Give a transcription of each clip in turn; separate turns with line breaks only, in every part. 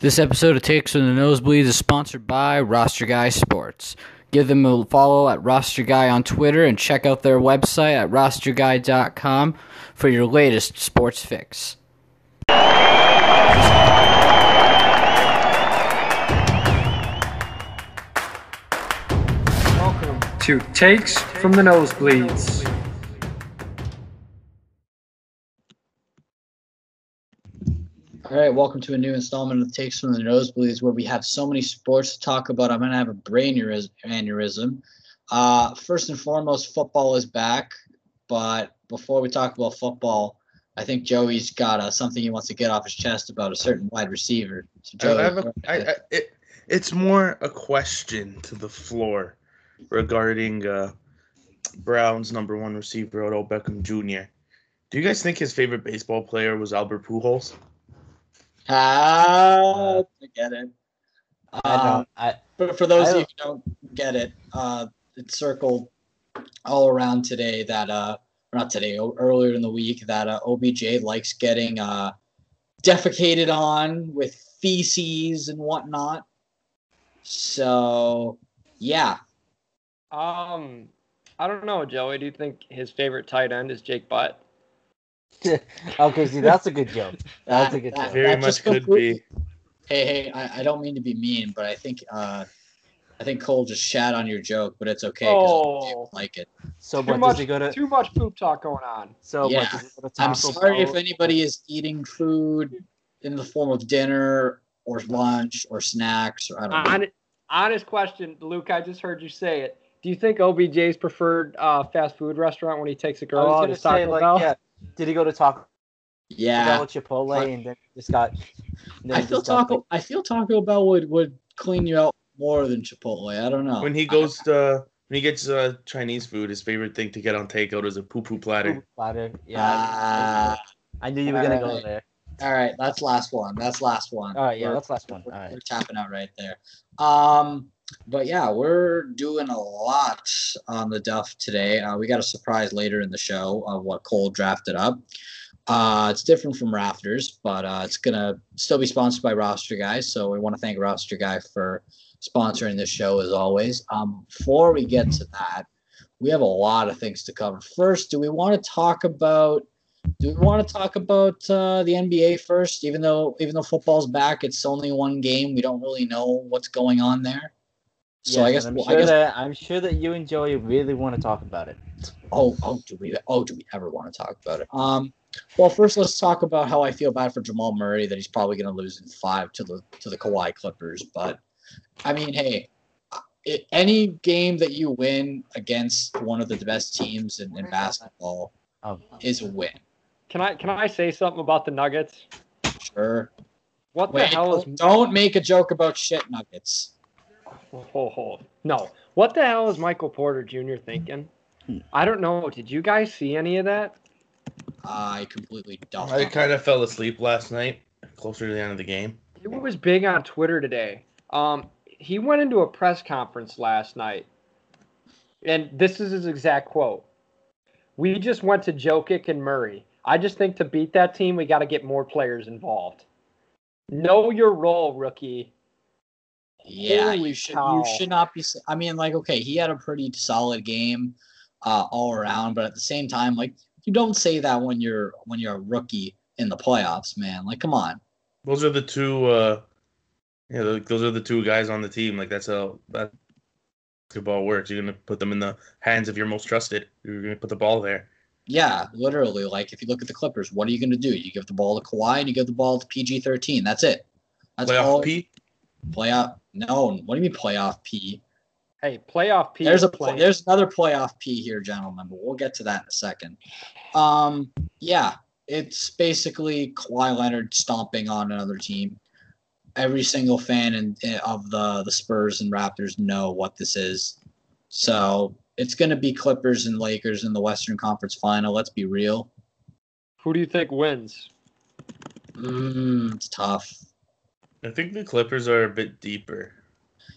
This episode of Takes from the Nosebleeds is sponsored by Roster Guy Sports. Give them a follow at Roster Guy on Twitter and check out their website at rosterguy.com for your latest sports fix.
Welcome to Takes from the Nosebleeds.
All right, welcome to a new installment of Takes from the Nosebleeds, where we have so many sports to talk about. I'm going to have a brain aneurysm. Uh, first and foremost, football is back. But before we talk about football, I think Joey's got uh, something he wants to get off his chest about a certain wide receiver. So Joey,
I have a, I, I, it, it's more a question to the floor regarding uh, Brown's number one receiver, Odell Beckham Jr. Do you guys think his favorite baseball player was Albert Pujols?
Ah, I get it. Um,
I don't. I,
but for those
I
of you who don't get it, uh, it circled all around today that uh, not today, earlier in the week that uh, OBJ likes getting uh, defecated on with feces and whatnot. So, yeah,
Um, I don't know, Joey. Do you think his favorite tight end is Jake Butt?
okay, see, that's a good joke. That's a good
That-
joke.
Very
that
much could
completely-
be.
Hey, hey, I, I don't mean to be mean, but I think uh, I think Cole just shat on your joke, but it's okay because
Oh.
like it.
So,
Too
what
much,
does go to?
too much poop talk going on.
So,
Yeah.
what does he go to
I'm
Taco
sorry if anybody is eating food in the form of dinner or lunch or snacks or I don't know.
Hon- honest question, Luke. I just heard you say it. Do you think OBJ's preferred uh, fast food restaurant when he takes a girl
was
out
gonna
is
say,
Taco
like,
Bell?
yeah. Did he go to Taco
yeah,
Bell at Chipotle and then just got? then
I feel
just got,
Taco. I feel Taco Bell would would clean you out more than Chipotle. I don't know.
When he goes to when he gets uh, Chinese food, his favorite thing to get on takeout is a poo poo
like,
platter.
"Ooh, platter. Yeah,
Ah,
I knew you were gonna go there.
all right, that's last one. That's last one.
All right, yeah,
We're-
that's last one.
we're,
All right.
we're tapping out right there. Um, but yeah, we're doing a lot on the Duff today. Uh, we got a surprise later in the show of what Cole drafted up. Uh, it's different from Rafters, but uh, it's gonna still be sponsored by Roster Guys. So we want to thank Roster Guy for sponsoring this show as always. Um, before we get to that, we have a lot of things to cover. First, do we want to talk about? Do we want to talk about uh, the NBA first? Even though even though football's back, it's only one game. We don't really know what's going on there. So I guess
I'm,
well,
sure
I guess
that I'm sure that you and Joey really want to talk about it.
oh oh do we oh do we ever want to talk about it? Um, well first let's talk about how I feel bad for Jamal Murray that he's probably going to lose in five to the to the Kawhi Clippers. But I mean, hey, i any game that you win against one of the best teams in, in basketball
Oh,
is a win.
Can I can I say something about the Nuggets?
Sure.
What the hell is
don't, don't make a joke about shit nuggets.
Ho, ho. No. What the hell is Michael Porter Jr. thinking? I don't know. Did you guys see any of that?
I completely don't.
I kind of fell asleep last night, closer to the end of the game.
It was big on Twitter today. Um, he went into a press conference last night, and this is his exact quote: "We just went to Jokic and Murray. I just think to beat that team, we got to get more players involved. Know your role, rookie.
Yeah,
Holy
you should
cow.
you should not be. I mean, like, okay, he had a pretty solid game, uh, all around, but at the same time, like, you don't say that when you're when you're a rookie in the playoffs, man. Like, come on.
Those are the two. uh Yeah, those are the two guys on the team. Like that's how that basketball works. You're gonna put them in the hands of your most trusted. You're gonna put the ball there.
Yeah, literally. Like, if you look at the Clippers, what are you going to do? You give the ball to Kawhi and you give the ball to PG thirteen. That's it. That's all.
Playoff P.
Playoff. No, what do you mean playoff P?
Hey, playoff P.
there's a
playing.
there's another playoff P here, gentlemen, but we'll get to that in a second. Um, yeah, it's basically Kawhi Leonard stomping on another team. Every single fan in, in- of the the Spurs and Raptors know what this is. So it's going to be Clippers and Lakers in the Western Conference Final. Let's be real.
Who do you think wins?
Mm, it's tough.
I think the Clippers are a bit deeper.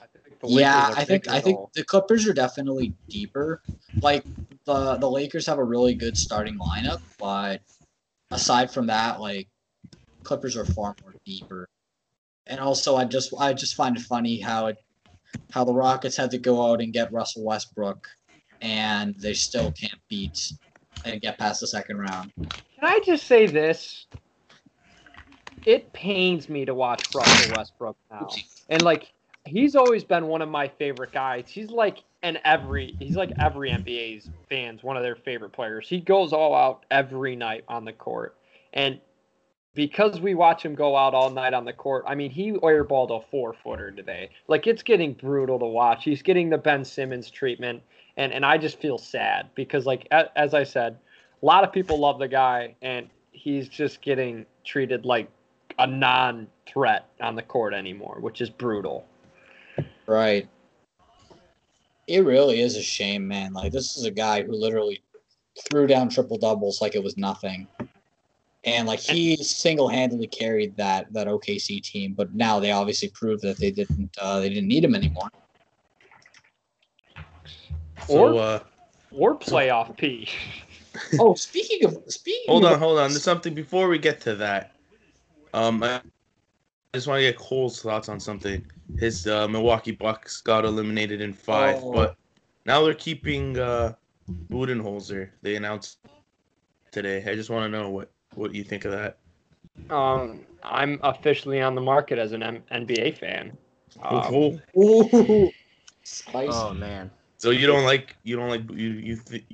I
yeah, I think I think
all.
the Clippers are definitely deeper. Like the the Lakers have a really good starting lineup, but aside from that, like Clippers are far more deeper. And also, I just I just find it funny how it how the Rockets had to go out and get Russell Westbrook, and they still can't beat and get past the second round.
Can I just say this? It pains me to watch Russell Westbrook now. And like he's always been one of my favorite guys. He's like an every he's like every NBA's fans, one of their favorite players. He goes all out every night on the court. And because we watch him go out all night on the court, I mean, he airballed a four footer today. Like it's getting brutal to watch. He's getting the Ben Simmons treatment, and and I just feel sad because, like as I said, a lot of people love the guy, and he's just getting treated like a non-threat on the court anymore, which is brutal.
Right. It really is a shame, man. Like this is a guy who literally threw down triple doubles like it was nothing and like he single-handedly carried that that OKC team. But now they obviously proved that they didn't uh, they didn't need him anymore.
So, uh,
or playoff P.
oh, speaking of speaking.
Hold
of,
on, hold on. There's something before we get to that. Um, I just want to get Cole's thoughts on something. His uh, Milwaukee Bucks got eliminated in five, oh. but now they're keeping uh, Budenholzer. They announced today. I just want to know what what you think of that.
Um, I'm officially on the market as an M- NBA fan.
Um,
Ooh,
Oh man.
So you don't like you don't like you you th-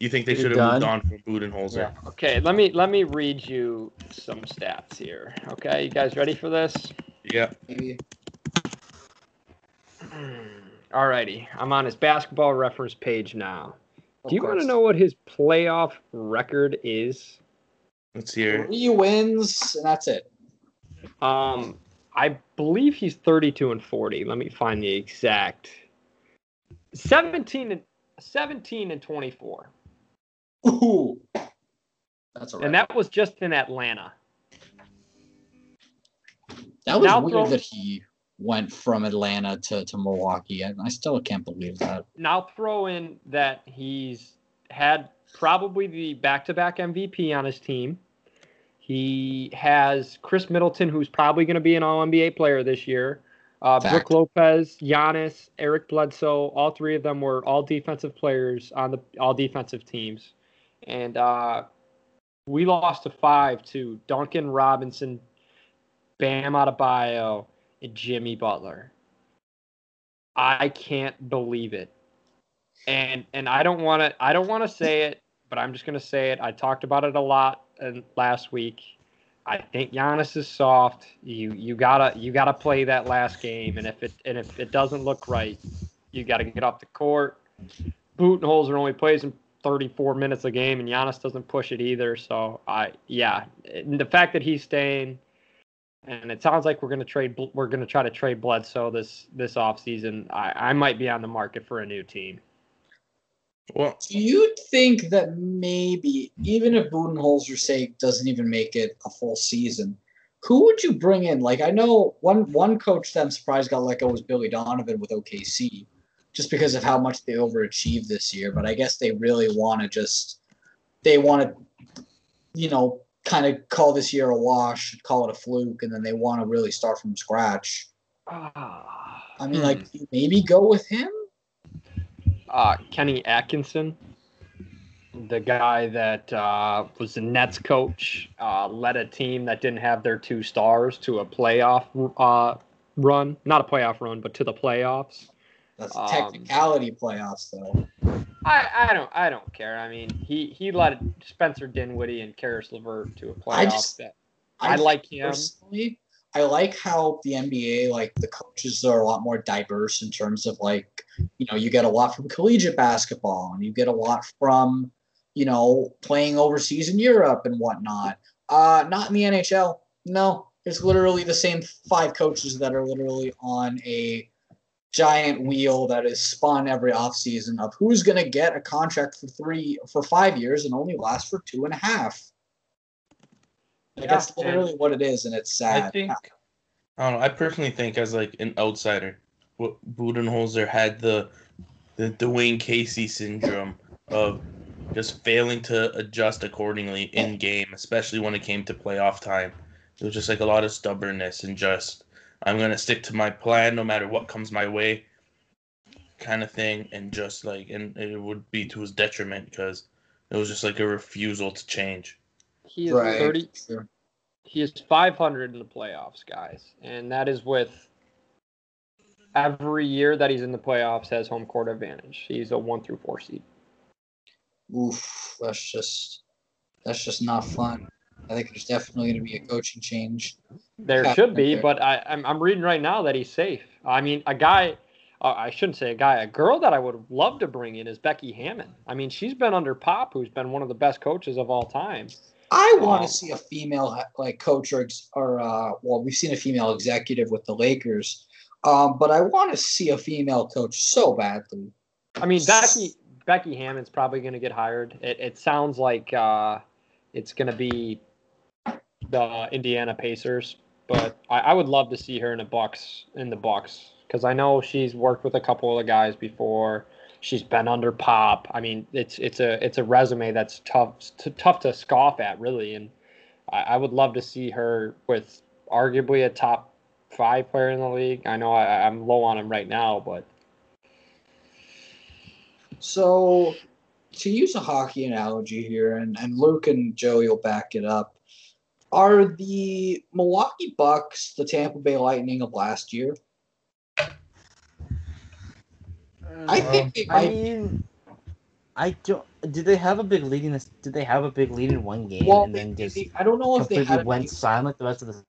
you think they should have moved on from Budenholzer? Yeah.
Okay, let me let me read you some stats here. Okay, you guys ready for this?
Yeah.
Alrighty, I'm on his basketball reference page now. Do you want to know what his playoff record is?
Let's hear.
Three wins, and that's it.
Um, I believe he's 32 and 40. Let me find the exact. 17 and 17 and 24.
Ooh. That's
And that was just in Atlanta.
That was now weird throw, that he went from Atlanta to, to Milwaukee. I, I still can't believe that.
Now throw in that he's had probably the back-to-back MVP on his team. He has Khris Middleton, who's probably going to be an All NBA player this year. Uh, Brook Lopez, Giannis, Eric Bledsoe, all three of them were all defensive players on the all defensive teams. And uh, we lost to five to Duncan Robinson, Bam Adebayo, and Jimmy Butler. I can't believe it. And and I don't want to I don't want to say it, but I'm just to say it. I talked about it a lot last week. I think Giannis is soft. You you gotta you gotta play that last game, and if it and if it doesn't look right, you got to get off the court. Budenholzer only plays in 34 minutes a game, and Giannis doesn't push it either. So I yeah, and the fact that he's staying, and it sounds like we're gonna trade we're gonna try to trade Bledsoe this this offseason. I I might be on the market for a new team.
Well,
do you think that maybe even if Budenholzer's sake doesn't even make it a full season, who would you bring in? Like I know one one coach that I'm surprised got let go was Billy Donovan with OKC, just because of how much they overachieved this year. But I guess they really want to just they want to, you know, kind of call this year a wash, call it a fluke, and then they want to really start from scratch.
Ah,
I mean, hmm. like maybe go with him
uh, Kenny Atkinson, the guy that uh, was the Nets coach, uh, led a team that didn't have their two stars to a playoff uh, run. Not a playoff run, but to the playoffs.
That's um, technicality playoffs, though.
I, I don't I don't care. I mean, he he led Spencer Dinwiddie and Caris LeVert to a playoff. I, just, that, I, I like him.
Personally, I like how the NBA, like the coaches are a lot more diverse in terms of like, you know, you get a lot from collegiate basketball and you get a lot from, you know, playing overseas in Europe and whatnot. Uh, not in the NHL. No, it's literally the same five coaches that are literally on a giant wheel that is spun every offseason of who's going to get a contract for three for five years and only last for two and a half. Like yeah, that's literally what it is, and it's sad.
I think I don't know. I personally think as like an outsider, what Budenholzer had the the Dwane Casey syndrome of just failing to adjust accordingly in game, especially when it came to playoff time. It was just like a lot of stubbornness and just I'm gonna stick to my plan no matter what comes my way, kind of thing, and just like, and it would be to his detriment because it was just like a refusal to change.
He is thirty. He is five hundred in the playoffs, guys, and that is with every year that he's in the playoffs has home court advantage. He's a one through four seed.
Oof, that's just that's just not fun. I think there's definitely going to be a coaching change.
There should be, there. but I, I'm, I'm reading right now that he's safe. I mean, a guy, uh, I shouldn't say a guy, a girl that I would love to bring in is Becky Hammon. I mean, she's been under Pop, who's been one of the best coaches of all time.
I want to um, see a female like coach or, or uh, well, we've seen a female executive with the Lakers, um, but I want to see a female coach so badly.
I mean, Becky Becky Hammon's probably going to get hired. It, it sounds like uh, it's going to be the Indiana Pacers, but I, I, would love to see her in the Bucks in the Bucks because I know she's worked with a couple of the guys before. She's been under Pop. I mean, it's it's a it's a resume that's tough t- tough to scoff at, really. And I, I, would love to see her with arguably a top five player in the league. I know I, I'm low on him right now, but
so to use a hockey analogy here, and, and Luke and Joey will back it up. Are the Milwaukee Bucks the Tampa Bay Lightning of last year?
I think they might. I mean, I don't. Did they have a big lead in this? Did they have a big lead in one game
well, and then just? I don't know if they had
went silent the rest of the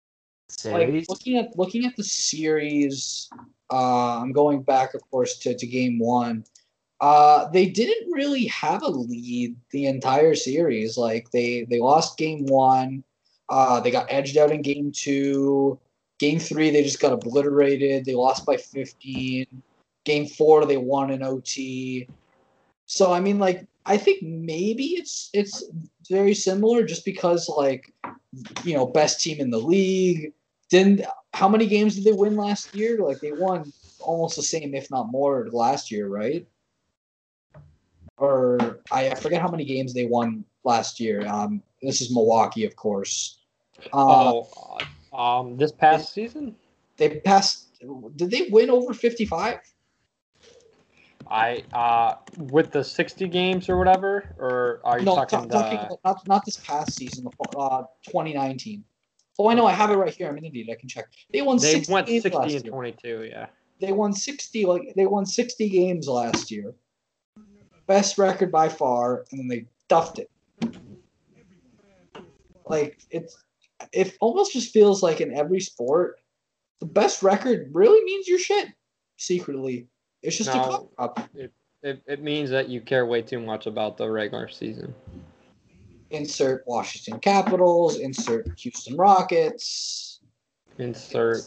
series. Like looking at looking at the series, uh, I'm going back, of course, to, to game one. Uh, they didn't really have a lead the entire series. Like they they lost game one. Uh, they got edged out in game two. Game three, they just got obliterated. They lost by 15. Game four, they won in OT. So I mean, like, I think maybe it's it's very similar, just because like, you know, best team in the league. Didn't how many games did they win last year? Like they won almost the same, if not more, last year, right? Or I, I forget how many games they won last year. Um, this is Milwaukee, of course.
Uh, oh, um, this past season,
they passed. Did they win over fifty-five?
I uh, with the sixty games or whatever, or are you no, talking, t- talking
the... not not this past season, uh, twenty nineteen. Oh, I know. I have it right here. I'm an idiot. I can check. They won.
They went sixty and twenty-two. Yeah.
They won sixty. Like they won sixty games last year. Best record by far, and then they duffed it. Like it's it almost just feels like in every sport, the best record really means your shit secretly. It's just no, a cup.
It, it, it means that you care way too much about the regular season.
Insert Washington Capitals, insert Houston Rockets.
Insert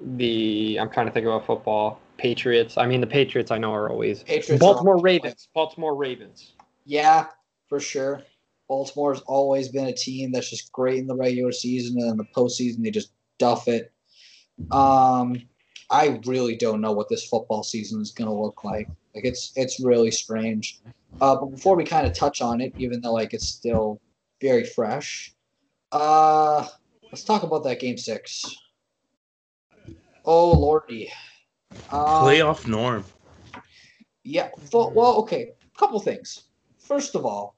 the I'm trying to think about football. Patriots. I mean the Patriots I know are always Patriots Baltimore Ravens. Baltimore Ravens.
Yeah, for sure. Baltimore's always been a team that's just great in the regular season and in the postseason they just duff it. Um, I really don't know what this football season is going to look like. Like it's it's really strange. Uh, but before we kind of touch on it, even though like it's still very fresh, uh, let's talk about that game six. Oh lordy,
uh, playoff norm.
Yeah. Well, okay. A couple things. First of all,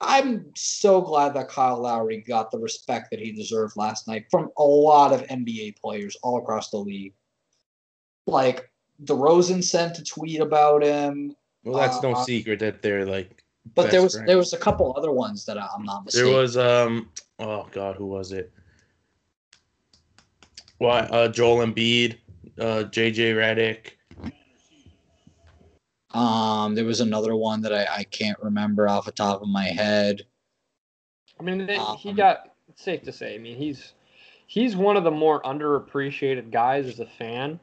I'm so glad that Kyle Lowry got the respect that he deserved last night from a lot of NBA players all across the league. Like DeRozan sent a tweet about him.
Well, that's uh, no secret that they're like.
But there was friends. there was a couple other ones that I'm not
mistaken. There was um oh god who was it? Why uh, Joel Embiid, uh, JJ Redick,
um, there was another one that I, I can't remember off the top of my head.
I mean, um, he got. It's safe to say. I mean, he's he's one of the more underappreciated guys as a fan.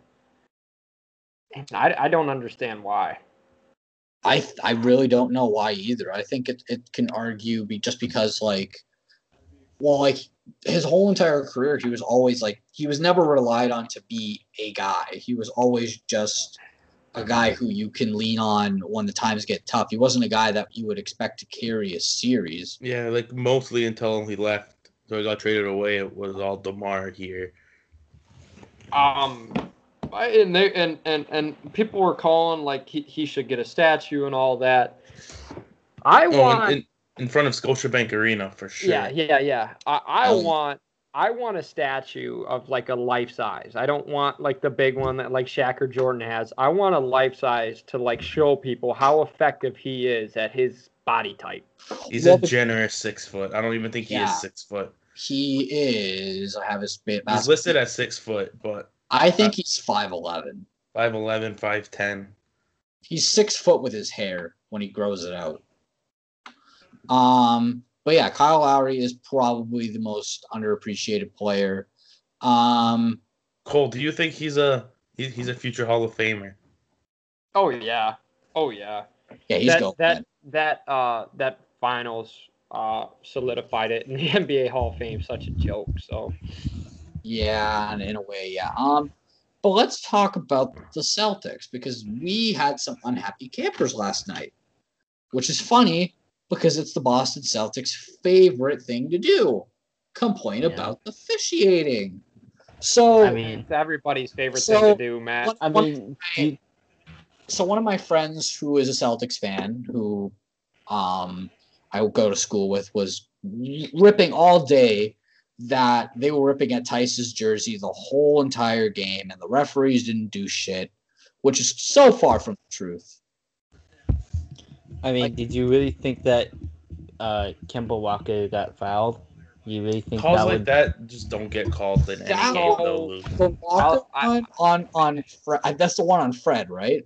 And I, I don't understand why.
I I really don't know why either. I think it, it can argue be just because like well like his whole entire career he was always like he was never relied on to be a guy. He was always just a guy who you can lean on when the times get tough. He wasn't a guy that you would expect to carry a series.
Yeah, like mostly until he left. So he got traded away. It was all Demar here.
Um, I- and they and and and people were calling like he, he should get a statue and all that. I
Oh,
want.
in, in, in front of Scotiabank Arena for sure.
Yeah, yeah, yeah. I, I
Oh.
want I want a statue of like a life size. I don't want like the big one that like Shaq or Jordan has. I want a life size to like show people how effective he is at his body type.
He's
Well,
a generous six foot. I don't even think he
Yeah.
is six foot.
He is. I have his. ba-
He's listed as six foot, but
I think he's five eleven.
5'11, 5'10.
He's six foot with his hair when he grows it out. Um, but yeah, Kyle Lowry is probably the most underappreciated player. Um,
Cole, do you think he's a he, he's a future Hall of Famer?
Oh yeah. Oh yeah.
yeah, he's
that
going.
that that uh that finals uh solidified it in the NBA Hall of Fame. Such a joke. So
Yeah, and in a way, yeah. Um, but let's talk about the Celtics because we had some unhappy campers last night, which is funny because it's the Boston Celtics' favorite thing to do: complain
Yeah.
about officiating. So,
I mean,
it's everybody's favorite
So,
thing to do, Matt.
what-
I mean, do you-
so one of my friends who is a Celtics fan, who um I would go to school with, was ripping all day that they were ripping at Theis's jersey the whole entire game, and the referees didn't do shit, which is so far from the truth.
I mean,
Like-
did you really think that uh, Kemba Walker got fouled? You really think
Calls
that
like
would?
that just don't get called in any
That-
game. They'll.
The Walker
I-
one on on Fred, that's the one on Fred, right?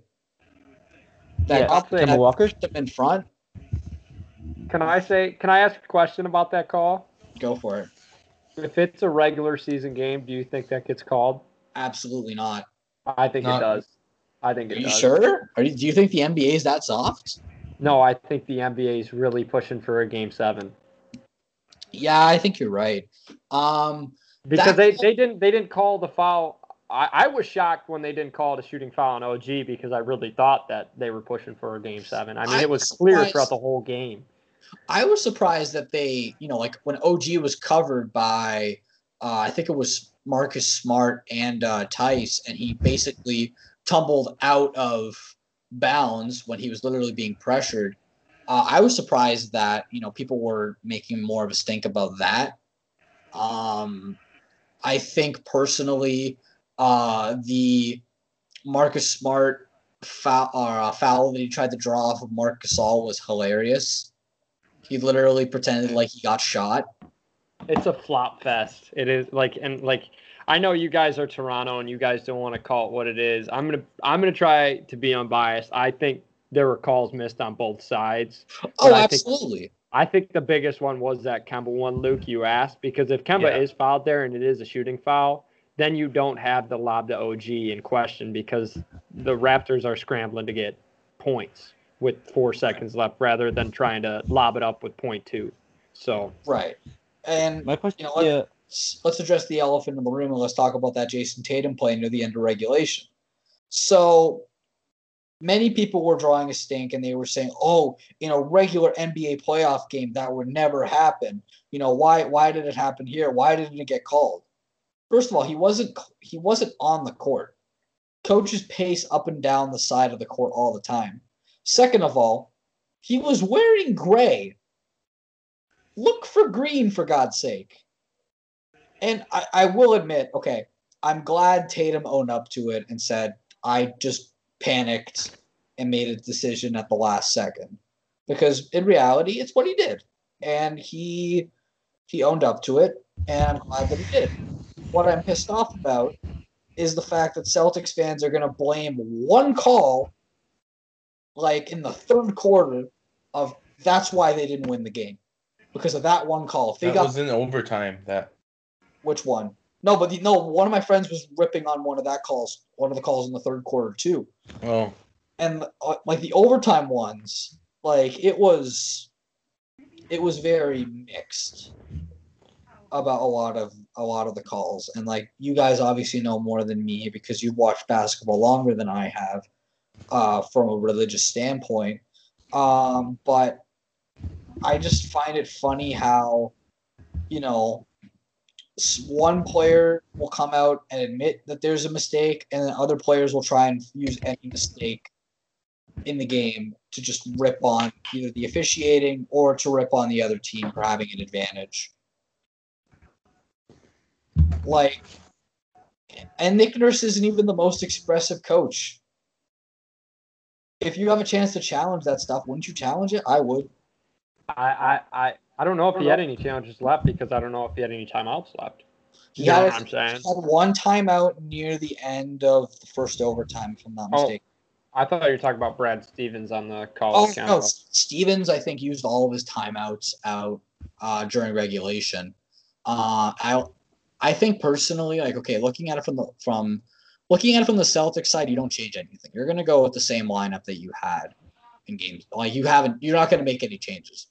That
Yeah,
got
I'll
that
Kemba Walker.
pushed him in front.
Can I say? Can I ask a question about that call?
Go for it.
If it's a regular season game, do you think that gets called?
Absolutely not.
I think
Not-
it does. I think
Are
it
you
does.
sure? Are you, do you think the NBA is that soft?
No, I think the NBA is really pushing for a game seven
Yeah, I think you're right. Um,
because they, they didn't they didn't call the foul. I, I was shocked when they didn't call it a shooting foul on OG because I really thought that they were pushing for a game seven. I mean,
I
it was
was
clear
surprised-
throughout the whole game.
I was surprised that they, you know, like when OG was covered by, uh, I think it was Marcus Smart and uh, Theis, and he basically tumbled out of bounds when he was literally being pressured. Uh, I was surprised that you know people were making more of a stink about that. Um, I think personally, uh, the Marcus Smart foul, uh, foul that he tried to draw off of Marc Gasol was hilarious. He literally pretended like he got shot.
It's a flop fest. It is like and like I know you guys are Toronto and you guys don't want to call it what it is. I'm gonna I'm gonna try to be unbiased. I think there were calls missed on both sides.
Oh,
I think-
absolutely.
I think the biggest one was that Kemba one, Luke, you asked, because if Kemba
Yeah.
is fouled there and it is a shooting foul, then you don't have the lob to OG in question because the Raptors are scrambling to get points with four seconds left rather than trying to lob it up with point two. So
Right. And
My question,
You know
yeah,
let's- address the elephant in the room and let's talk about that Jayson Tatum play near the end of regulation. So many people were drawing a stink and they were saying, "Oh, in a regular NBA playoff game, that would never happen." You know why? Why did it happen here? Why didn't it get called? First of all, he wasn't he wasn't on the court. Coaches pace up and down the side of the court all the time. Second of all, he was wearing gray. Look for green, for God's sake. And I, I will admit, okay, I'm glad Tatum owned up to it and said, I just panicked and made a decision at the last second. Because in reality, it's what he did. And he he owned up to it, and I'm glad that he did. What I'm pissed off about is the fact that Celtics fans are gonna blame one call like in the third quarter of that's why they didn't win the game. Because of that one call. If they
That
got
was in overtime. That
which one? No, but the, no, one of my friends was ripping on one of that calls, one of the calls in the third quarter too.
oh
And uh, like the overtime ones, like it was, it was very mixed about a lot of a lot of the calls. And like you guys obviously know more than me because you've watched basketball longer than I have, uh, from a religious standpoint. Um, but I just find it funny how, you know, one player will come out and admit that there's a mistake, and then other players will try and use any mistake in the game to just rip on either the officiating or to rip on the other team for having an advantage. Like, and Nick Nurse isn't even the most expressive coach. If you have a chance to challenge that stuff, wouldn't you challenge it? I would.
I I I, I don't know if he had any challenges left because I don't know if he had any timeouts left.
He
You
had,
I'm saying?
had one timeout near the end of the first overtime, if I'm not
Oh,
mistaken.
I thought you were talking about Brad Stevens on the call.
Oh, no, Stevens, I think used all of his timeouts out uh, during regulation. Uh, I, I think personally, like, okay, looking at it from the from looking at it from the Celtics side, you don't change anything. You're gonna go with the same lineup that you had in games. Like, you haven't, you're not gonna make any changes.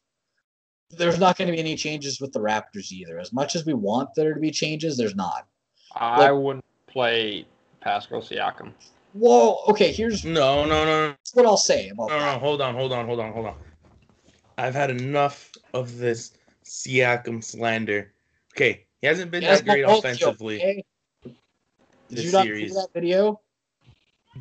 There's not gonna be any changes with the Raptors either. As much as we want there to be changes, there's not.
I wouldn't play Pascal Siakam.
Well, okay, here's
No, no, no, no,
what I'll say about
no,
that.
no. Hold on, hold on, hold on, hold on. I've had enough of this Siakam slander. Okay, he hasn't been
He
that great offensively.
okay? Did
this
you not
series.
see that video?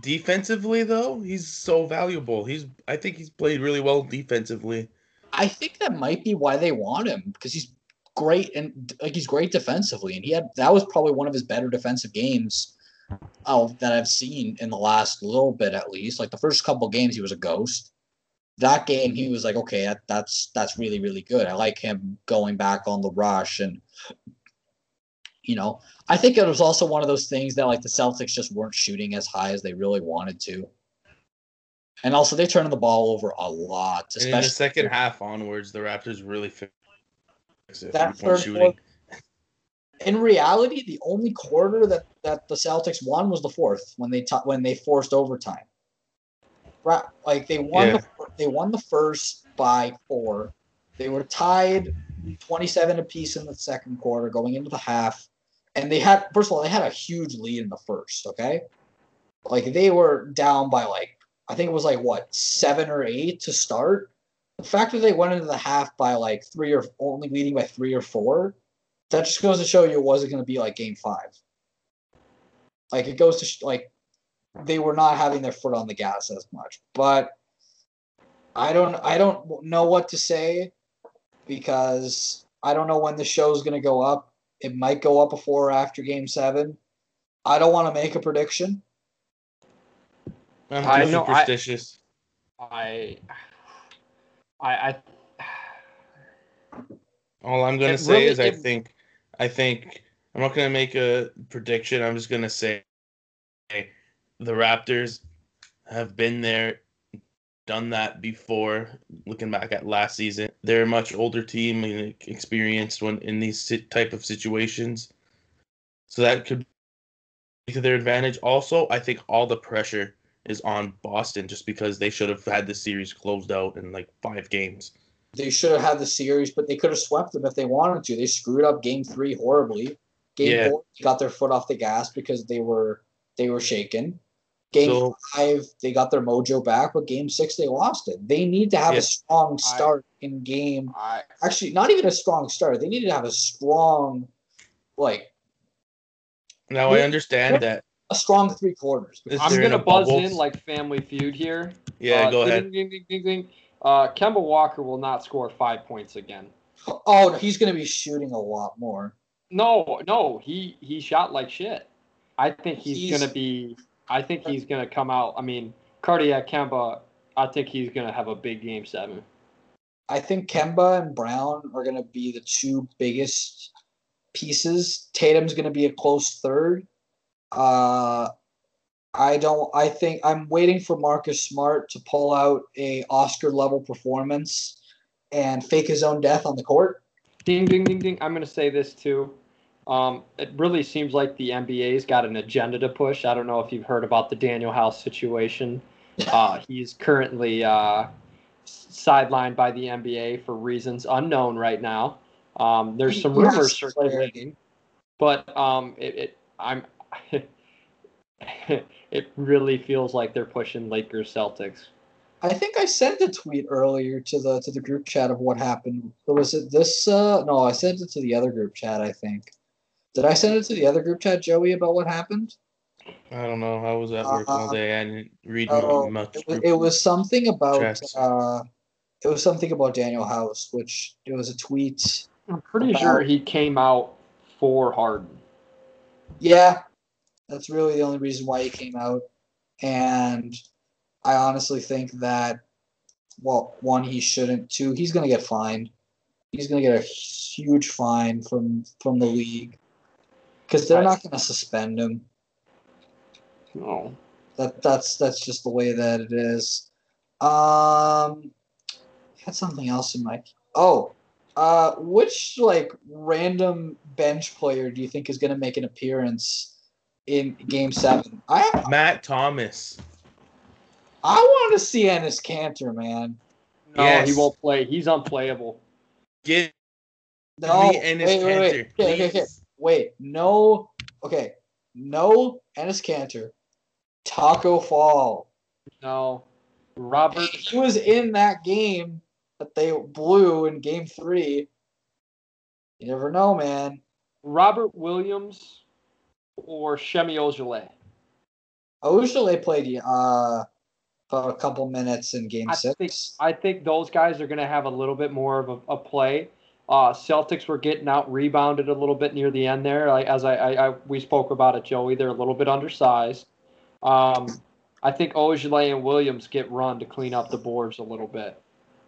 Defensively, though, he's so valuable. He's, I think he's played really well defensively.
I think that might be why they want him because he's great and like he's great defensively, and he had that was probably one of his better defensive games oh, that I've seen in the last little bit at least. Like the first couple games, he was a ghost. That game, he was like, okay, that, that's that's really really good. I like him going back on the rush, and you know, I think it was also one of those things that like the Celtics just weren't shooting as high as they really wanted to. And also, they turned the ball over a lot,
And in the
especially
second half onwards, the Raptors really fixed.
That third
shooting.
in reality, the only quarter that, that the Celtics won was the fourth when they t- when they forced overtime. Right, like they won
Yeah.
the they won the first by four. They were tied twenty seven apiece in the second quarter, going into the half, and they had first of all they had a huge lead in the first. Okay, like they were down by like I think it was like what seven or eight to start. The fact that they went into the half by like three or only leading by three or four that just goes to show you it wasn't going to be like game five. Like it goes to sh- like they were not having their foot on the gas as much. But I don't I don't know what to say because I don't know when the show's going to go up. It might go up before or after game seven. I don't want to make a prediction.
I'm
I know, I-
superstitious.
I, I, I,
All I'm gonna say
really-
is I
it-
think I think I'm not gonna make a prediction. I'm just gonna say the Raptors have been there, done that before. Looking back at last season, they're a much older team and experienced when in these type of situations, so that could be to their advantage. Also, I think all the pressure is on Boston just because they should have had the series closed out in like five games.
They should have had the series, but they could have swept them if they wanted to. They screwed up game three horribly. Game
Yeah.
four, got their foot off the gas because they were they were shaken. Game
So-
five, they got their mojo back, but game six, they lost it. They need to have
Yeah.
a strong
I-
start in game.
I,
Actually, not even a strong start. They needed to have a strong, like
Now I understand that.
A strong three quarters.
Is
I'm gonna buzz
bubble?
in like Family Feud here.
Yeah,
Uh,
go
ding,
ahead.
Ding, ding, ding, ding. Uh, Kemba Walker will not score five points again.
Oh, no, he's going to be shooting a lot more.
No, no, he he shot like shit. I think he's,
He's-
gonna be. I think he's gonna come out. I mean, Cardiac Kemba. I think he's gonna have a big game seven.
I think Kemba and Brown are going to be the two biggest pieces. Tatum's going to be a close third. Uh, I don't. I think I'm waiting for Marcus Smart to pull out a Oscar level performance and fake his own death on the court.
Ding, ding, ding, ding. I'm gonna say this too. Um, it really seems like the NBA's got an agenda to push. I don't know if you've heard about the Danuel House situation. Uh, he's currently uh, sidelined by the NBA for reasons unknown right now. Um, there's some rumors circulating, but um, it, it I'm it really feels like they're pushing Lakers Celtics.
I think I sent a tweet earlier to the to the group chat of what happened. Or was it this? Uh, no, I sent it to the other group chat. I think Did I send it to the other group chat, Joey, about what happened?
I don't know. I was at work all
Uh,
day. I didn't read
Oh,
much.
it was, it was something about. Uh, it was something about Danuel House, which it was a tweet.
I'm pretty
About-
sure he came out for Harden.
Yeah, that's really the only reason why he came out. And I honestly think that, well, one, he shouldn't. Two, he's going to get fined. He's going to get a huge fine from from the league because they're not going to suspend him.
No.
That that's that's just the way that it is. Um, I had something else in my. Oh, uh, which like random bench player do you think is going to make an appearance in Game Seven? I
Matt Thomas.
I want to see Enes Kanter, man.
No,
Yes.
he won't play. He's unplayable.
Give
No,
me Enes
wait, wait, wait.
Kanter,
Okay, okay, okay. Wait, no. Okay, no Enes Kanter. Tacko Fall.
No. Robert.
He was in that game that they blew in game three. You never know, man.
Robert Williams or Semi Ojeleye.
Ojeleye played uh for a couple minutes in game
I
six.
think I think those guys are going to have a little bit more of a, a play. Uh, Celtics were getting out rebounded a little bit near the end there. Like as I, I, I we spoke about it, Joey, they're a little bit undersized. Um, I think Ojeleye and Williams get run to clean up the boards a little bit.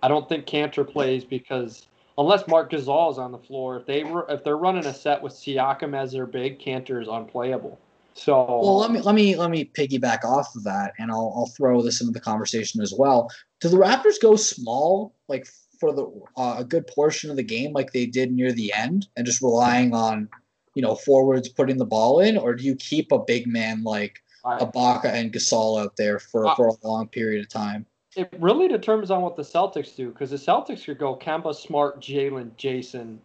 I don't think Kanter plays because unless Marc Gasol is on the floor, if they were if they're running a set with Siakam as their big, Kanter is unplayable. So
well, let me let me let me piggyback off of that, and I'll I'll throw this into the conversation as well. Do the Raptors go small, like for the uh, a good portion of the game, like they did near the end, and just relying on you know forwards putting the ball in, or do you keep a big man like Ibaka and Gasol out there for for a long period of time?
It really determines on what the Celtics do because the Celtics could go Kemba, Smart, Jaylen, Jason,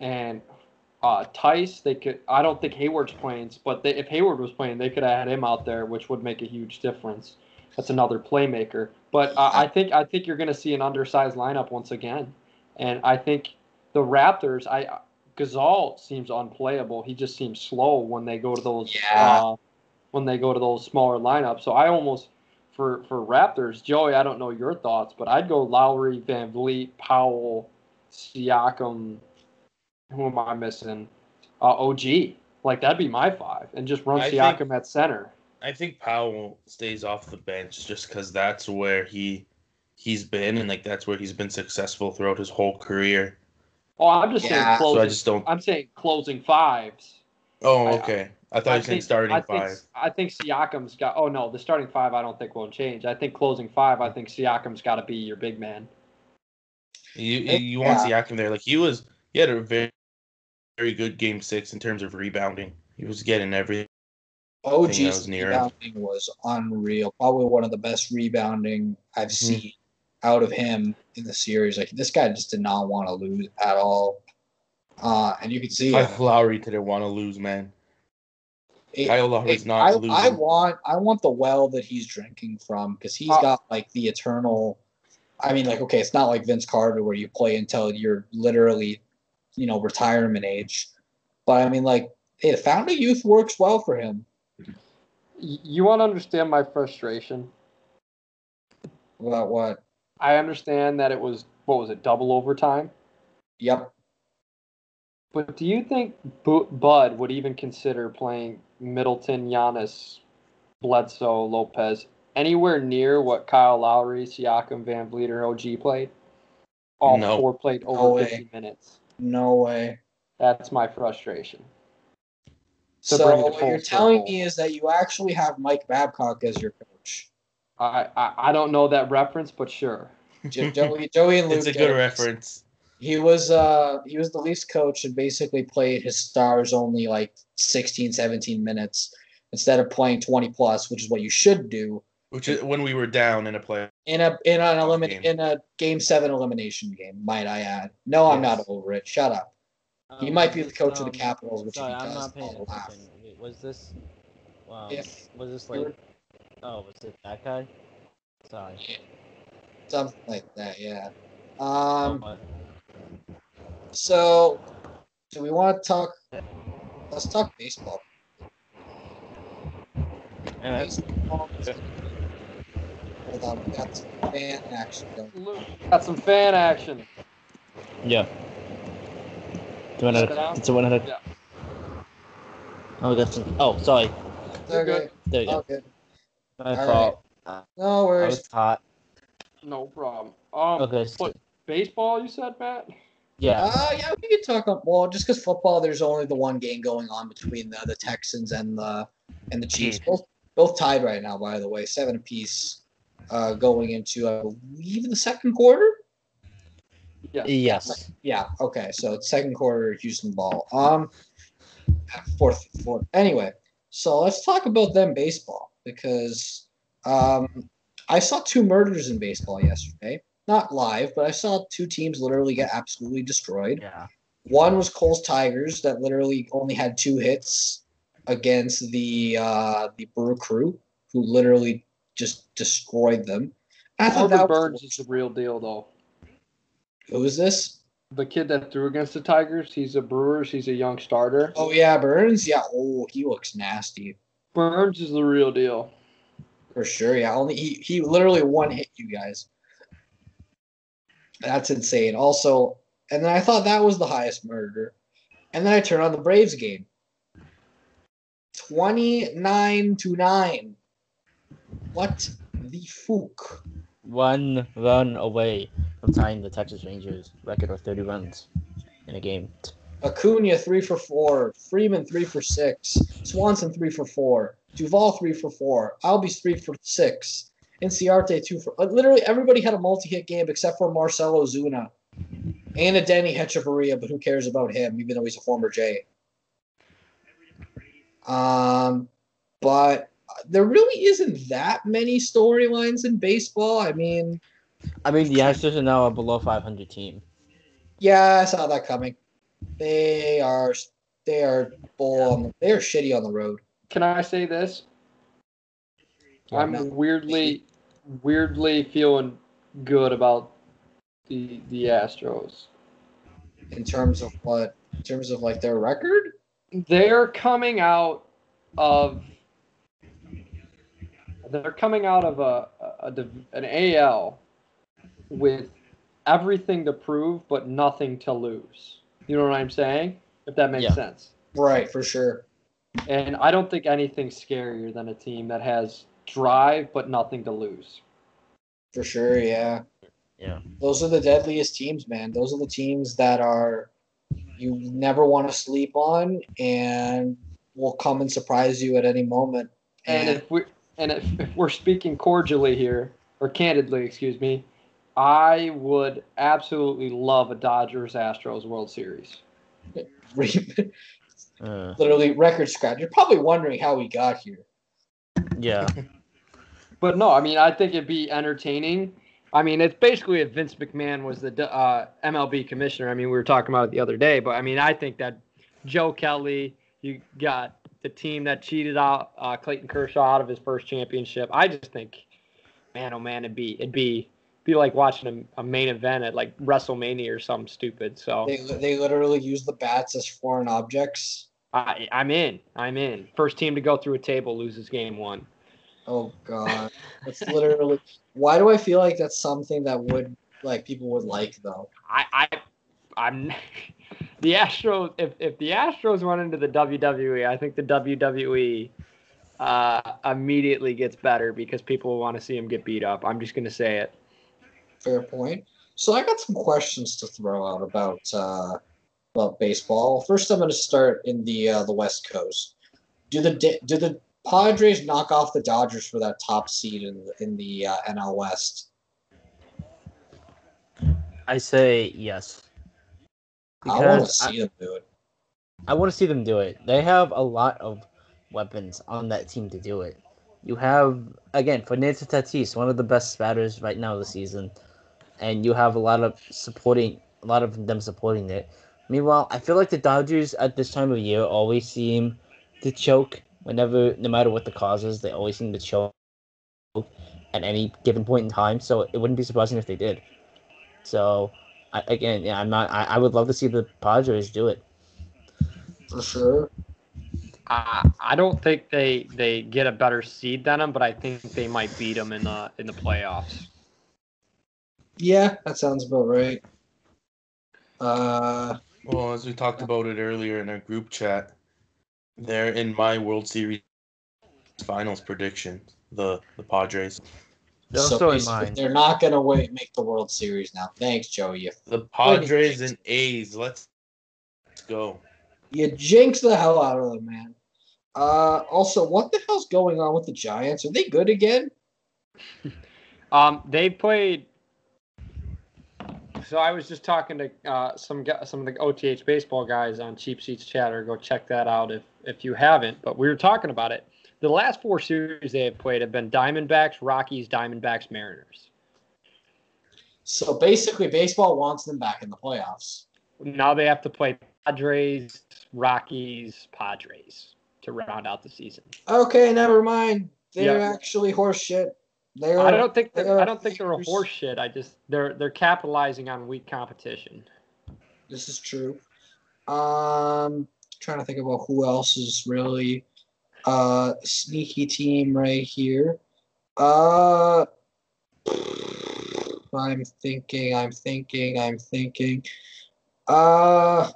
and uh, Theis. They could. I don't think Hayward's playing, but they, if Hayward was playing, they could have had him out there, which would make a huge difference. That's another playmaker. But uh, I think I think you're going to see an undersized lineup once again, and I think the Raptors. I Gasol seems unplayable. He just seems slow when they go to those.
Yeah.
Uh, when they go to those smaller lineups, so I almost for for Raptors, Joey, I don't know your thoughts, but I'd go Lowry, VanVleet, Powell, Siakam. Who am I missing? Uh, OG. Like that'd be my five, and just run
I
Siakam
think-
at center.
I think Powell stays off the bench just because that's where he he's been and like that's where he's been successful throughout his whole career.
Oh, I'm just
Yeah.
saying
So I
closing.
just don't.
I'm saying closing fives.
Oh,
I-
okay. I thought you were saying
think-
starting
I think. I think Siakam's got. Oh no, the starting five I don't think won't change. I think closing five. I think Siakam's got to be your big man.
You you, you want
Yeah.
Siakam there? Like he was, he had a very very good game six in terms of rebounding. He was getting every. that was
OG's
near him.
rebounding was unreal. Probably one of the best rebounding I've
Mm-hmm.
seen out of him in the series. Like this guy just did not want to lose at all. Uh, and you can see it.
Kyle Lowry didn't want to lose, man.
It-
Kyle Lowry's
it-
not
I,
losing.
I want I want the well that he's drinking from because he's
Uh,
got like the eternal. I mean, like okay, it's not like Vince Carter where you play until you're literally, you know, retirement age. But I mean, like, hey, the Fountain of Youth works well for him.
You want to understand my frustration?
About what?
I understand that it was what was it double overtime,
Yep.
but do you think Bud would even consider playing Middleton, Giannis, Bledsoe, Lopez anywhere near what Kyle Lowry, Siakam, VanVleet, or OG played? All
No.
four played over
No
50 minutes.
No way.
That's my frustration. To
so what you're telling
circle.
me is that you actually have Mike Babcock as your coach.
I, I, I don't know that reference, but sure.
Joey, Joey and Luke.
it's a
get
good
it.
reference.
He was uh he was the Leafs coach and basically played his stars only like 16, 17 minutes instead of playing 20 plus, which is what you should do
Which is when we were down in a play.
in a in an elimin-
game.
in a game seven elimination game. Might I add? No, I'm not over it. Shut up. He
Um,
might be the coach of the
um,
Capitals, which
Sorry,
if he
I'm
does,
not paying attention. Wait, Was this? Um,
If
was this like? Oh, was it that guy? Sorry.
Something like that, yeah. Um.
Oh,
So, do we want to talk? let's talk baseball. And Baseball. Hold on, we got some fan action going.
Got some fan action.
Yeah. Do you want to?
down.
It's a one hundred.
Yeah.
Oh, we got some. Oh, sorry.
You're
Okay,
good.
There you go.
okay.
My
All
fault.
No
I
worries.
was hot.
No problem. Um,
Okay. So,
what baseball? You said, Matt?
Yeah.
Uh, yeah, we could talk about well, just because football, there's only the one game going on between the, the Texans and the and the Chiefs.
Hmm.
Both both tied right now, by the way, seven apiece, uh, going into I believe the second quarter.
Yes.
Yes.
Yeah. Okay. So it's second quarter Houston ball. Um, fourth, fourth. Anyway, so let's talk about them baseball because um, I saw two murders in baseball yesterday. Not live, but I saw two teams literally get absolutely destroyed.
Yeah.
One was Cole's Tigers that literally only had two hits against the uh, the Brew Crew, who literally just destroyed them. I thought
Corbin
that was-
Burnes is the real deal, though.
Who is this?
The kid that threw against the Tigers, he's a Brewers. He's a young starter.
Oh yeah, Burnes. Yeah. Oh, he looks nasty
Burnes is the real deal.
for sure. Yeah. Only he he literally one hit you guys. That's insane. Also, and then I thought that was the highest murder, and then I turn on the Braves game. Twenty nine to nine. What the fook?
One run away from tying the Texas Rangers record of 30 runs in a game.
Acuna three for four, Freeman three for six, Swanson three for four, Duvall three for four, Albies three for six, Inciarte too. for. Like, literally everybody had a multi-hit game except for Marcell Ozuna and Adeiny Hechavarria, but who cares about him? Even though he's a former J. Um, but there really isn't that many storylines in baseball. I mean,
I mean, the Astros are now a below 500 team.
Yeah, I saw that coming. They are they are bull on the, they are shitty on the road.
Can I say this? I'm weirdly, weirdly feeling good about the the Astros.
In terms of what? In terms of like their record?
They're coming out of. They're coming out of a, a, div- an AL with everything to prove but nothing to lose. You know what I'm saying? If that makes
Yeah.
sense.
Right, for sure.
And I don't think anything's scarier than a team that has drive but nothing to lose.
For sure, yeah.
Yeah.
Those are the deadliest teams, man. Those are the teams that are you never want to sleep on and will come and surprise you at any moment.
And
And,
if we and if, if we're speaking cordially here, or candidly, excuse me, I would absolutely love a Dodgers Astros World Series.
Uh,
literally record scratch. You're probably wondering how we got here.
yeah.
But no, I mean I think it'd be entertaining. I mean it's basically if Vince McMahon was the uh, MLB commissioner. I mean we were talking about it the other day, but I mean I think that Joe Kelly, you got the team that cheated out uh, Clayton Kershaw out of his first championship. I just think, man, oh man, it'd be it'd be be like watching a, a main event at like WrestleMania or something stupid. So
They they literally use the bats as foreign objects.
I, I'm in. I'm in. First team to go through a table loses game one.
Oh god, that's literally. Why do I feel like that's something that would like people would like though?
I, I I'm the Astros. If if the Astros went into the WWE, I think the WWE uh, immediately gets better because people want to see them get beat up. I'm just gonna say it.
Fair point. So I got some questions to throw out about uh, about baseball. First, I'm going to start in the uh, the West Coast. Do the do the Padres knock off the Dodgers for that top seed in the, in the uh, NL West?
I say yes.
I want to
Because I-
see them do it.
I want to see them do it. They have a lot of weapons on that team to do it. You have again Fernando Tatis, one of the best batters right now this season, and you have a lot of supporting, a lot of them supporting it. Meanwhile, I feel like the Dodgers at this time of year always seem to choke whenever, no matter what the cause is, they always seem to choke at any given point in time. So it wouldn't be surprising if they did. So, I, again, yeah, I'm not. I, I would love to see the Padres do it.
For sure.
I, I don't think they they get a better seed than them, but I think they might beat them in the in the playoffs.
Yeah, that sounds about right. Uh,
Well, as we talked about it earlier in our group chat, they're in my World Series finals prediction. The the Padres.
They're
so
also in
basically
mine.
they're not gonna wait make the World Series now. Thanks, Joey. You,
The Padres and A's. Let's, let's go.
you jinx the hell out of them, man. Uh, also, what the hell's going on with the Giants? Are they good again?
Um, they played. So I was just talking to uh, some some of the OTH baseball guys on Cheap Seats Chatter. Go check that out if if you haven't. But we were talking about it. The last four series they have played have been Diamondbacks, Rockies, Diamondbacks, Mariners.
So basically, baseball wants them back in the playoffs.
Now they have to play Padres, Rockies, Padres to round out the season.
Okay, never mind. They're
Yeah.
actually horseshit. They're
I don't think they're,
they're
I don't think they're a
haters.
horse shit. I just they're they're capitalizing on weak competition.
This is true. Um, trying to think about who else is really uh sneaky team right here. Uh, I'm thinking. I'm thinking. I'm thinking. Uh,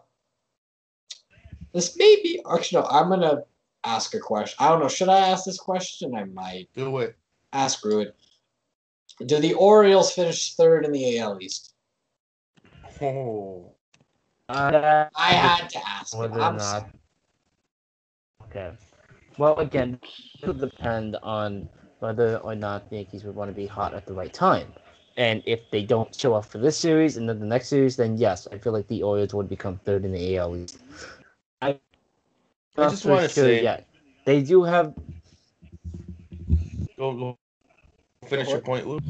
this may be actually. No, I'm gonna ask a question. I don't know. Should I ask this question? I might
Do it.
Ask Ruud. Do the Orioles finish third in the AL East?
Oh.
Uh,
I had to ask.
whether or
I'm
not. Okay. Well, again, it will depend on whether or not the Yankees would want to be hot at the right time. And if they don't show up for this series and then the next series, then yes, I feel like the Orioles would become third in the AL East. I,
I just wanna
sure
say-
yet. They do have.
Go go. Finish your point, Luke.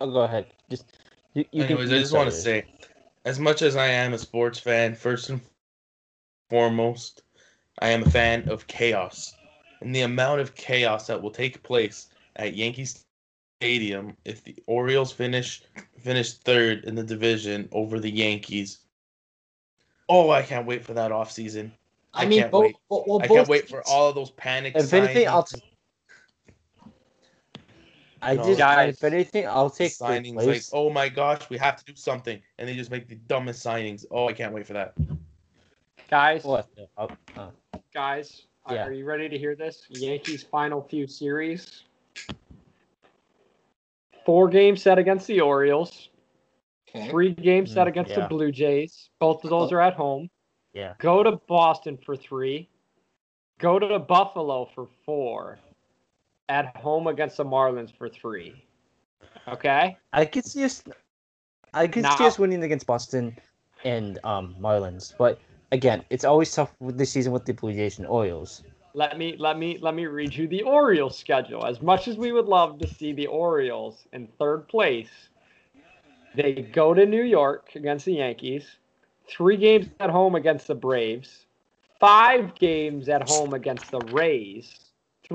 Oh, go ahead. Just you. you
Anyways,
you
I just want to say, as much as I am a sports fan, first and foremost, I am a fan of chaos. And the amount of chaos that will take place at Yankee Stadium if the Orioles finish finish third in the division over the Yankees. Oh, I can't wait for that offseason.
I,
I
mean,
can't
both.
wait.
Well,
I
both
can't wait for all of those panic
If anything, I'll.
signings.
I
No,
just,
guys,
if anything, I'll take third
signings like, oh my gosh, we have to do something, and they just make the dumbest signings. Oh, I can't wait for that.
Guys,
What? Oh, oh.
guys, are-
Yeah.
are you ready to hear this? Yankees final few series. Four games set against the Orioles. Three games set
Mm,
against
yeah.
the Blue Jays. Both of those are at home.
Yeah.
Go to Boston for three. Go to Buffalo for four. At home against the Marlins for three. Okay?
I could see us. I could see
Now-
us winning against Boston and um Marlins, but again, it's always tough with this season with the Blue Jays and Orioles.
Let me let me let me read you the Orioles schedule. As much as we would love to see the Orioles in third place, they go to New York against the Yankees, three games at home against the Braves, five games at home against the Rays,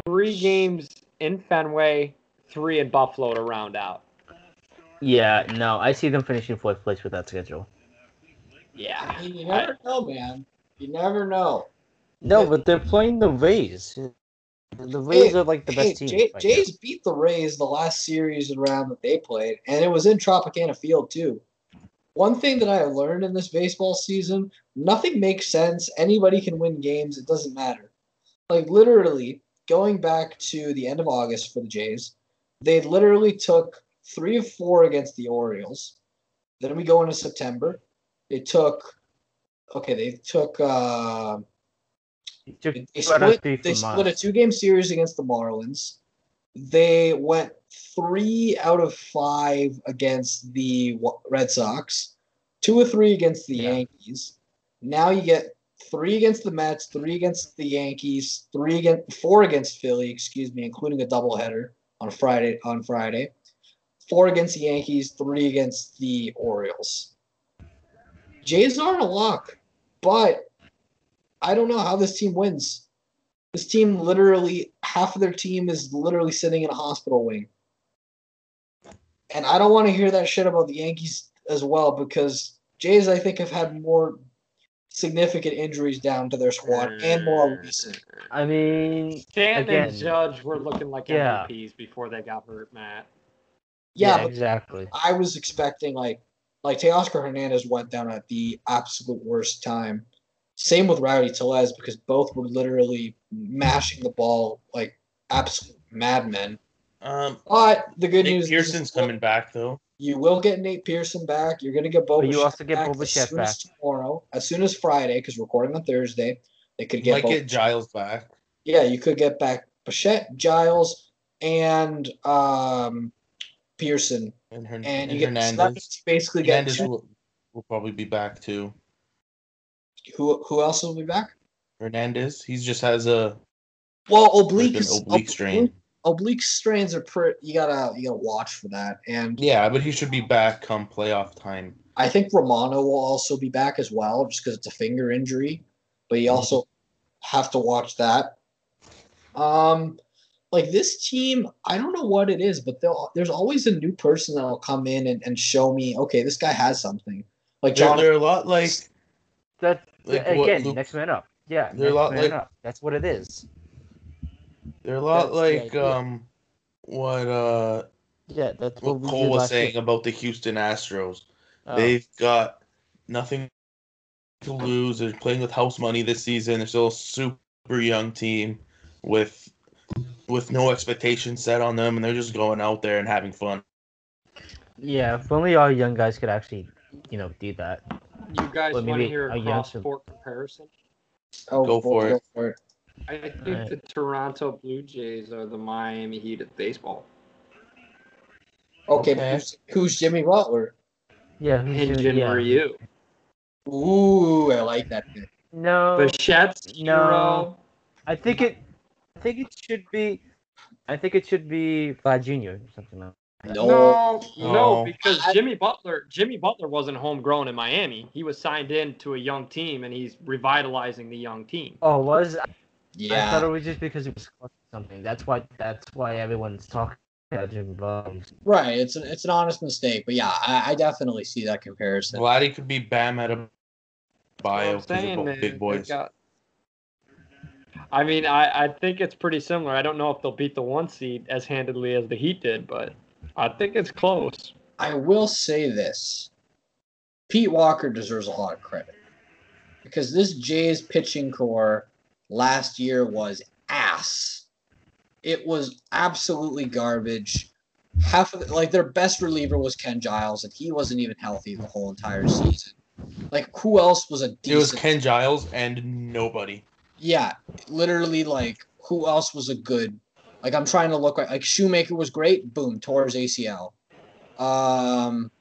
three games in Fenway, three in Buffalo to round out.
Yeah, no, I see them finishing fourth place with that schedule.
I
Yeah.
mean, you never know, man. You never know.
No,
Yeah.
but they're playing the Rays. The Rays
Hey,
are like the
hey,
best team.
Jay,
right
Jays beat the Rays the last series round that they played, and it was in Tropicana Field too. One thing that I have learned in this baseball season: nothing makes sense. Anybody can win games. It doesn't matter. Like literally, going back to the end of August for the Jays, they literally took three of four against the Orioles. Then we go into September. They took, okay, they took. Uh, they
two out of
split, they split a two game series against the Marlins. They went three out of five against the Red Sox, two or three against the
Yeah.
Yankees. Now you get three against the Mets, three against the Yankees, three against four against Philly, excuse me, including a doubleheader on Friday on Friday. Four against the Yankees, three against the Orioles. Jays aren't a lock, but I don't know how this team wins. This team literally half of their team is literally sitting in a hospital wing. And I don't want to hear that shit about the Yankees as well because Jays I think have had more significant injuries down to their squad and more recent.
I mean,
Stanton
Again.
and Judge were looking like
Yeah.
MVPs before they got hurt, Matt.
Yeah,
yeah, exactly.
I was expecting like like Teoscar Hernandez went down at the absolute worst time. Same with Rowdy Tellez because both were literally mashing the ball like absolute madmen.
Um,
But the good
Nick
news
Pearson's
is
coming back though.
You will get Nate Pearson back. You're going to get Boba.
But you also get
back
Boba
as
Fett
soon as tomorrow, as soon as Friday, because recording on Thursday. They could get,
might
Boba-
get Giles back.
yeah, you could get back Bichette, Giles, and um, Pearson,
And, Hern-
and you
and
get so that
Hernandez.
means basically get
Hernandez
two-
will, will probably be back too.
who who else will be back?
Hernandez, he just has a
Well,
like
oblique
an oblique strain.
Oblique strains are pretty. You gotta you gotta watch for that, and
Yeah, but he should be back come playoff time.
I think Romano will also be back as well, just because it's a finger injury. But you also have to watch that. Um, like this team, I don't know what it is, but there's always a new person that'll come in and, and show me, okay, this guy has something. Like
They're,
John,
they're a lot like
That's
like what
again,
Luke-
next man up. Yeah,
They're a
next
lot
man
like-
up. That's what it is.
They're a lot
That's
like
idea.
um what uh
Yeah, that's what,
what Cole was saying
year.
about the Houston Astros.
Oh,
They've got nothing to lose. They're playing with house money this season. They're still a super young team with with no expectations set on them, and they're just going out there and having fun.
yeah, if only our young guys could actually, you know, do that.
You guys
Well,
want to hear
a
a
young
cross
sub-
sport comparison?
oh,
go for
go for it.
I think
Alright.
the Toronto Blue Jays are the Miami Heat of baseball.
Okay,
Okay.
who's, who's Jimmy Butler?
Yeah, who's doing-
Engine
yeah.
Ryu.
Ooh, I like that. pick.
No,
Bichette's
no. I think it. I think it should be. I think it should be Vlad Jr. or something like.
No,
No, no,
No.
because
I-
Jimmy Butler, Jimmy Butler wasn't homegrown in Miami. He was signed in to a young team, and he's revitalizing the young team.
Oh, was I thought it was just because it was something. That's why. That's why everyone's talking about Jimmy Butler.
Right, it's an it's an honest mistake, but yeah, I, I definitely see that comparison.
Vladdy could be Bam at a bio
I'm
because they're
saying,
big boys.
got- I mean, I, I think it's pretty similar. I don't know if they'll beat the one seed as handedly as the Heat did, but I think it's close.
I will say this: Pete Walker deserves a lot of credit because this Jays pitching core last year was ass. It was absolutely garbage. Half of the, like their best reliever was Ken Giles, and he wasn't even healthy the whole entire season. Like who else was a decent?
It was Ken Giles and nobody.
yeah, literally like who else was a good like I'm trying to look right like Shoemaker was great, boom, tore his ACL. Um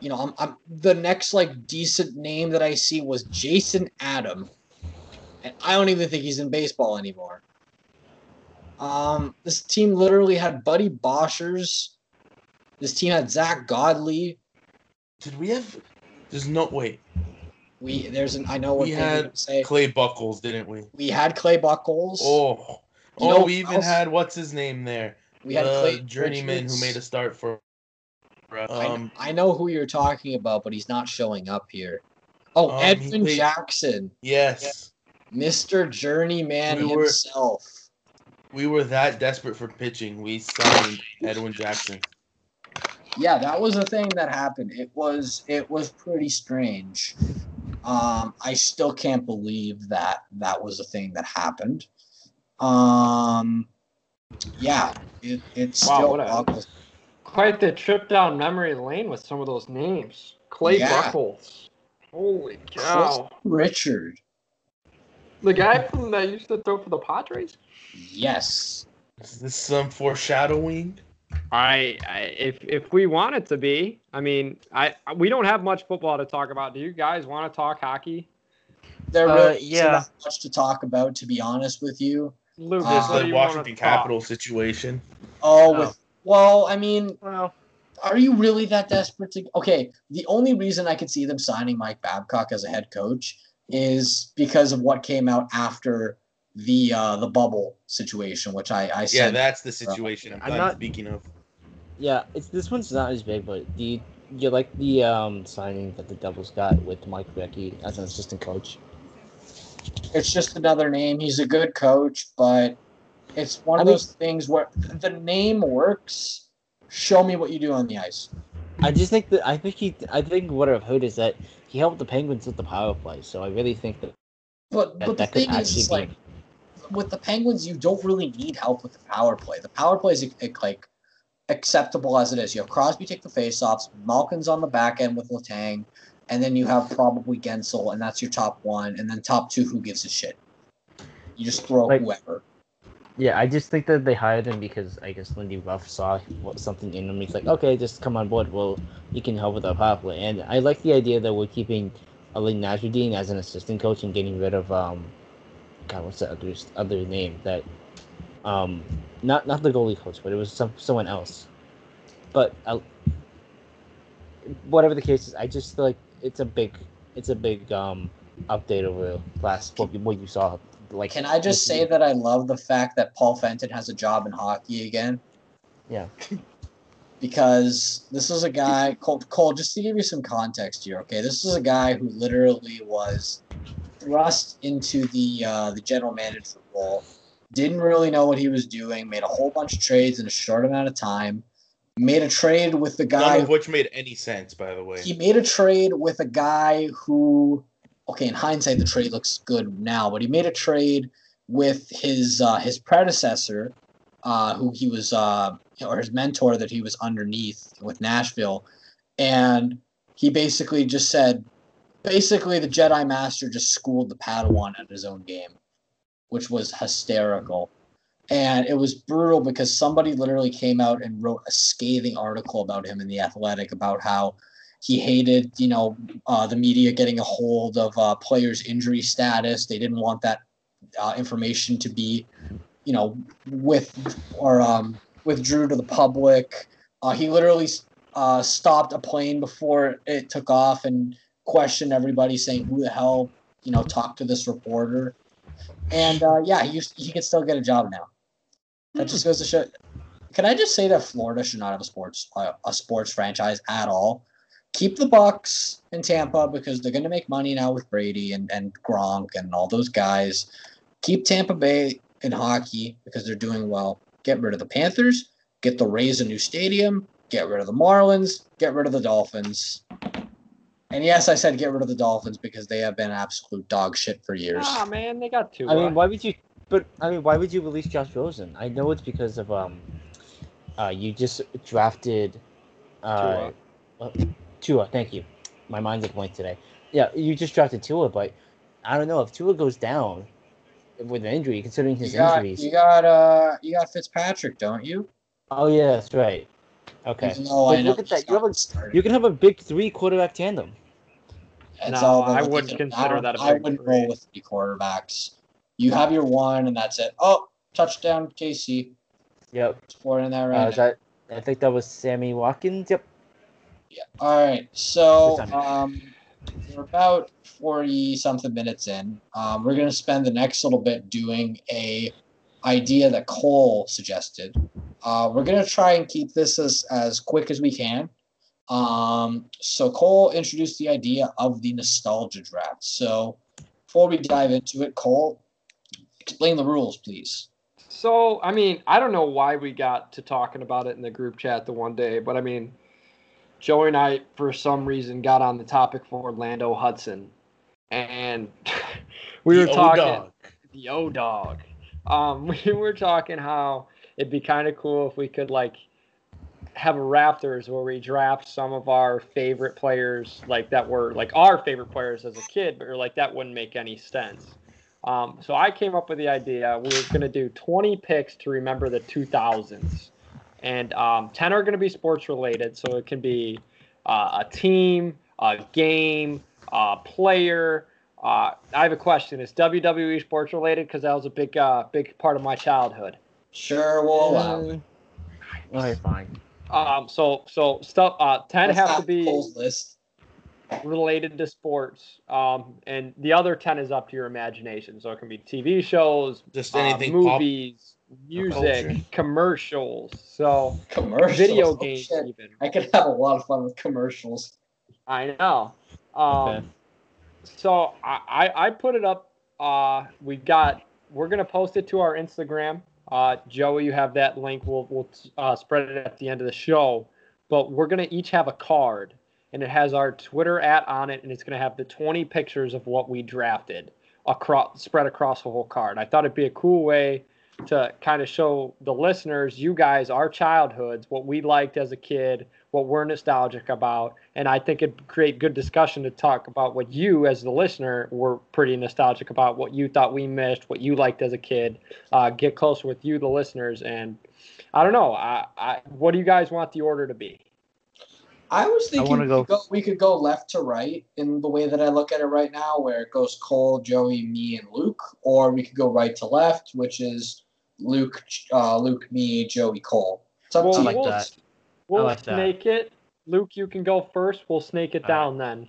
you know, I'm, I'm the next like decent name that I see was Jason Adam. I don't even think he's in baseball anymore. Um this team literally had Buddy Boshers. This team had Zach Godley.
Did we have? There's no wait.
We there's an I know what
We
you're
had
say.
Clay Buchholz, didn't we?
We had Clay Buchholz.
Oh,
You
oh, we even
else?
had what's his name there?
we had
the
Clay
journeyman
Richards.
who made a start for.
I,
Um,
I know who you're talking about, but he's not showing up here. Oh,
Um,
Edwin
played-
Jackson,
yes,
Mr. Journeyman
We were-
himself.
we were that desperate for pitching. We signed Edwin Jackson.
Yeah, that was a thing that happened. It was it was pretty strange. Um, I still can't believe that that was a thing that happened. Um, yeah, it, it
Wow,
still
what a-
boggles-
Quite the trip down memory lane with some of those names. Clay
Yeah.
Buchholz. Holy cow.
Richard.
The guy from that used to throw for the Padres?
Yes.
Is this some foreshadowing?
I, I if if we want it to be, I mean, I we don't have much football to talk about. Do you guys want to talk hockey?
There
Uh,
really isn't
yeah.
that much to talk about, to be honest with you.
Lucas,
Uh,
This
what do
the Washington
talk?
Capital situation.
Oh,
Oh.
with well, I mean,
Well,
are you really that desperate to? Okay, the only reason I could see them signing Mike Babcock as a head coach is because of what came out after the uh, the bubble situation, which I I said.
Yeah, that's the situation I'm,
I'm
I'm
not-
speaking of.
yeah, it's this one's not as big, but do you, you like the um signing that the Devils got with Mike Recchi as an assistant coach?
It's just another name. He's a good coach, but it's one
I
of
mean-
those things where the name works. Show me what you do on the ice.
I just think that I think he. I think what I've heard is that he helped the Penguins with the power play. So I really think that
But
that,
but the thing is, like with the Penguins, you don't really need help with the power play. The power play is like acceptable as it is. You have Crosby take the faceoffs, Malkin's on the back end with Letang, and then you have probably Guentzel, and that's your top one, and then top two, who gives a shit? You just throw
Like-
whoever.
Yeah, I just think that they hired him because I guess Lindy Ruff saw something in him. He's like, okay, just come on board. Well, you can help with our power play. And I like the idea that we're keeping Alain Nasreddine as an assistant coach and getting rid of um, God, what's the other other name that, um, not not the goalie coach, but it was some someone else. But I, whatever the case is, I just feel like it's a big, it's a big um update over last what you saw. Like,
Can I just say that I love the fact that Paul Fenton has a job in hockey again?
Yeah.
because this is a guy Cole, Cole just to give you some context here okay this is a guy who literally was thrust into the uh, the general manager role didn't really know what he was doing made a whole bunch of trades in a short amount of time made a trade with the
None
guy
of which made any sense, by the way.
he made a trade with a guy who okay in hindsight the trade looks good now but he made a trade with his uh, his predecessor uh, who he was uh, or his mentor that he was underneath with Nashville. And he basically just said basically the Jedi Master just schooled the Padawan at his own game which was hysterical. And it was brutal because somebody literally came out and wrote a scathing article about him in the Athletic about how he hated, you know, uh, the media getting a hold of uh, players' injury status. They didn't want that uh, information to be, you know, with or um, withdrew to the public. Uh, he literally uh, stopped a plane before it took off and questioned everybody, saying, "Who the hell, you know, talked to this reporter?" And uh, yeah, he he can still get a job now. That just goes to show. Can I just say that Florida should not have a sports uh, a sports franchise at all? Keep the Bucks in Tampa because they're going to make money now with Brady and, and Gronk and all those guys. Keep Tampa Bay in hockey because they're doing well. Get rid of the Panthers. Get the Rays a new stadium. Get rid of the Marlins. Get rid of the Dolphins. And yes, I said get rid of the Dolphins because they have been absolute dog shit for years.
Ah man, they got two.
I mean, why would you? But I mean, why would you release Josh Rosen? I know it's because of um, uh, you just drafted, uh, Tua. Tua. Thank you. My mind's a blank today. Yeah, you just drafted Tua, but I don't know if Tua goes down with an injury, considering his
you got,
injuries.
you got uh you got Fitzpatrick, don't you?
Oh yeah, that's right. Okay.
Even though I
But
know
look at that. You have a you can have a big three quarterback tandem.
It's
No,
all
I wouldn't consider
I
that a
I
big
wouldn't
three.
roll with three quarterbacks. You have your one, and that's it. Oh, touchdown, KC.
Yep.
Scoring that
Uh,
right.
is that I think that was Sammy Watkins. Yep.
Yeah. All right. So um, we're about forty something minutes in. Um, we're gonna spend the next little bit doing a idea that Cole suggested. Uh, we're gonna try and keep this as as quick as we can. Um, so Cole introduced the idea of the nostalgia draft. So before we dive into it, Cole, explain the rules, please.
So, I mean, I don't know why we got to talking about it in the group chat the one day, but I mean, Joey and I, for some reason, got on the topic for Orlando Hudson, and we
The
were talking
O-Dog.
the O dog. Um, we were talking how it'd be kind of cool if we could like have a Raptors where we draft some of our favorite players, like that were like our favorite players as a kid, but you're like that wouldn't make any sense. Um, so I came up with the idea we were going to do 20 picks to remember the 2000s, and um, 10 are going to be sports related. So it can be uh, a team, a game, a player. Uh, I have a question: Is WWE sports related? Because that was a big, uh, big part of my childhood.
Sure, we'll allow. it.
Okay, fine.
Um, so, so stuff. Uh, 10
Let's
have to be
list.
related to sports, um, and the other 10 is up to your imagination. So it can be TV shows,
Just
uh,
anything pop.
Movies, music, commercials. So
Commercials.
video
Oh,
games,
shit.
even.
I could have a lot of fun with commercials.
I know. Um,
Okay.
So I, I I put it up uh, we got we're gonna post it to our Instagram. Uh, Joey, you have that link. We'll we'll uh, spread it at the end of the show. But we're gonna each have a card, and it has our Twitter at on it, and it's gonna have the 20 pictures of what we drafted across spread across the whole card. I thought it'd be a cool way to kind of show the listeners, you guys, our childhoods, what we liked as a kid, what we're nostalgic about. And I think it'd create good discussion to talk about what you, as the listener, were pretty nostalgic about, what you thought we missed, what you liked as a kid. Uh, get closer with you, the listeners. And I don't know. I, I, what do you guys want the order to be?
I was thinking
wanna
we,
go-
could go, we could go left to right in the way that I look at it right now, where it goes Cole, Joey, me, and Luke, or we could go right to left, which is Luke, uh, Luke, me, Joey, Cole. It's up
Well,
to you.
like
we'll,
that.
We'll
like that.
snake it. Luke, you can go first. We'll snake it
All
down then.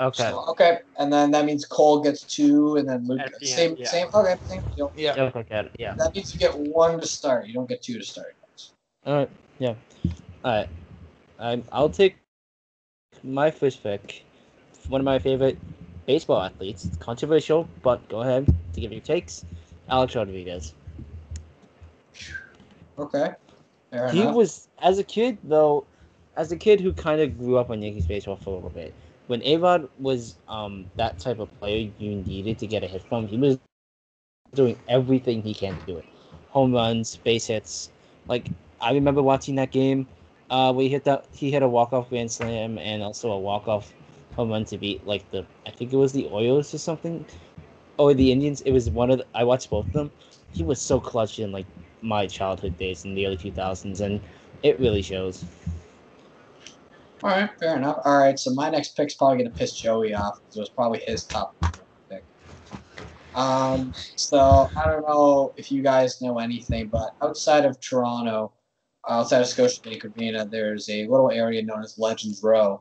Okay.
So, okay, and then that means Cole gets two, and then Luke
At the
same
end, yeah.
same. Okay, same deal.
Yeah.
Yeah, look at it. Yeah.
That means you get one to start. You don't get two to start.
All right. Yeah. All right. Um, I'll take my first pick. One of my favorite baseball athletes. It's controversial, but go ahead to give your takes. Alex Rodriguez.
Okay, fair
He
enough.
was as a kid though, as a kid who kind of grew up on Yankees baseball for a little bit. When A-Rod was um that type of player you needed to get a hit from, he was doing everything he can to do it. Home runs, base hits. Like I remember watching that game, uh, where he hit that he hit a walk off grand slam and also a walk off home run to beat like the I think it was the Orioles or something, or the Indians. It was one of the, I watched both of them. He was so clutch in like my childhood days in the early 2000s, and it really shows.
All right, fair enough. All right, so my next pick's probably gonna piss Joey off because it was probably his top pick. Um, so I don't know if you guys know anything, but outside of Toronto, outside of Scotiabank Arena, there's a little area known as Legends Row,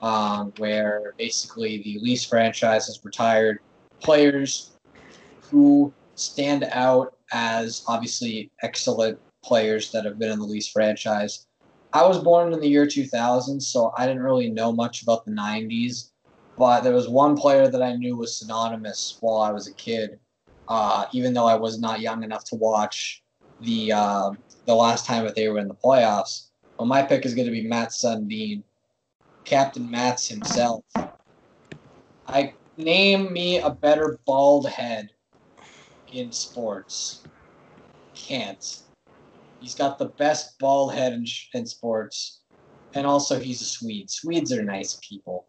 um, where basically the Leafs franchise has retired players who stand out as obviously excellent players that have been in the Leafs franchise. I was born in the year 2000, so I didn't really know much about the 90s. But there was one player that I knew was synonymous while I was a kid, uh, even though I was not young enough to watch the uh, the last time that they were in the playoffs. Well, my pick is going to be Mats Sundin, Captain Mats himself. I name me a better bald head in sports. Can't. He's got the best ball head in, in sports, and also he's a Swede. Swedes are nice people.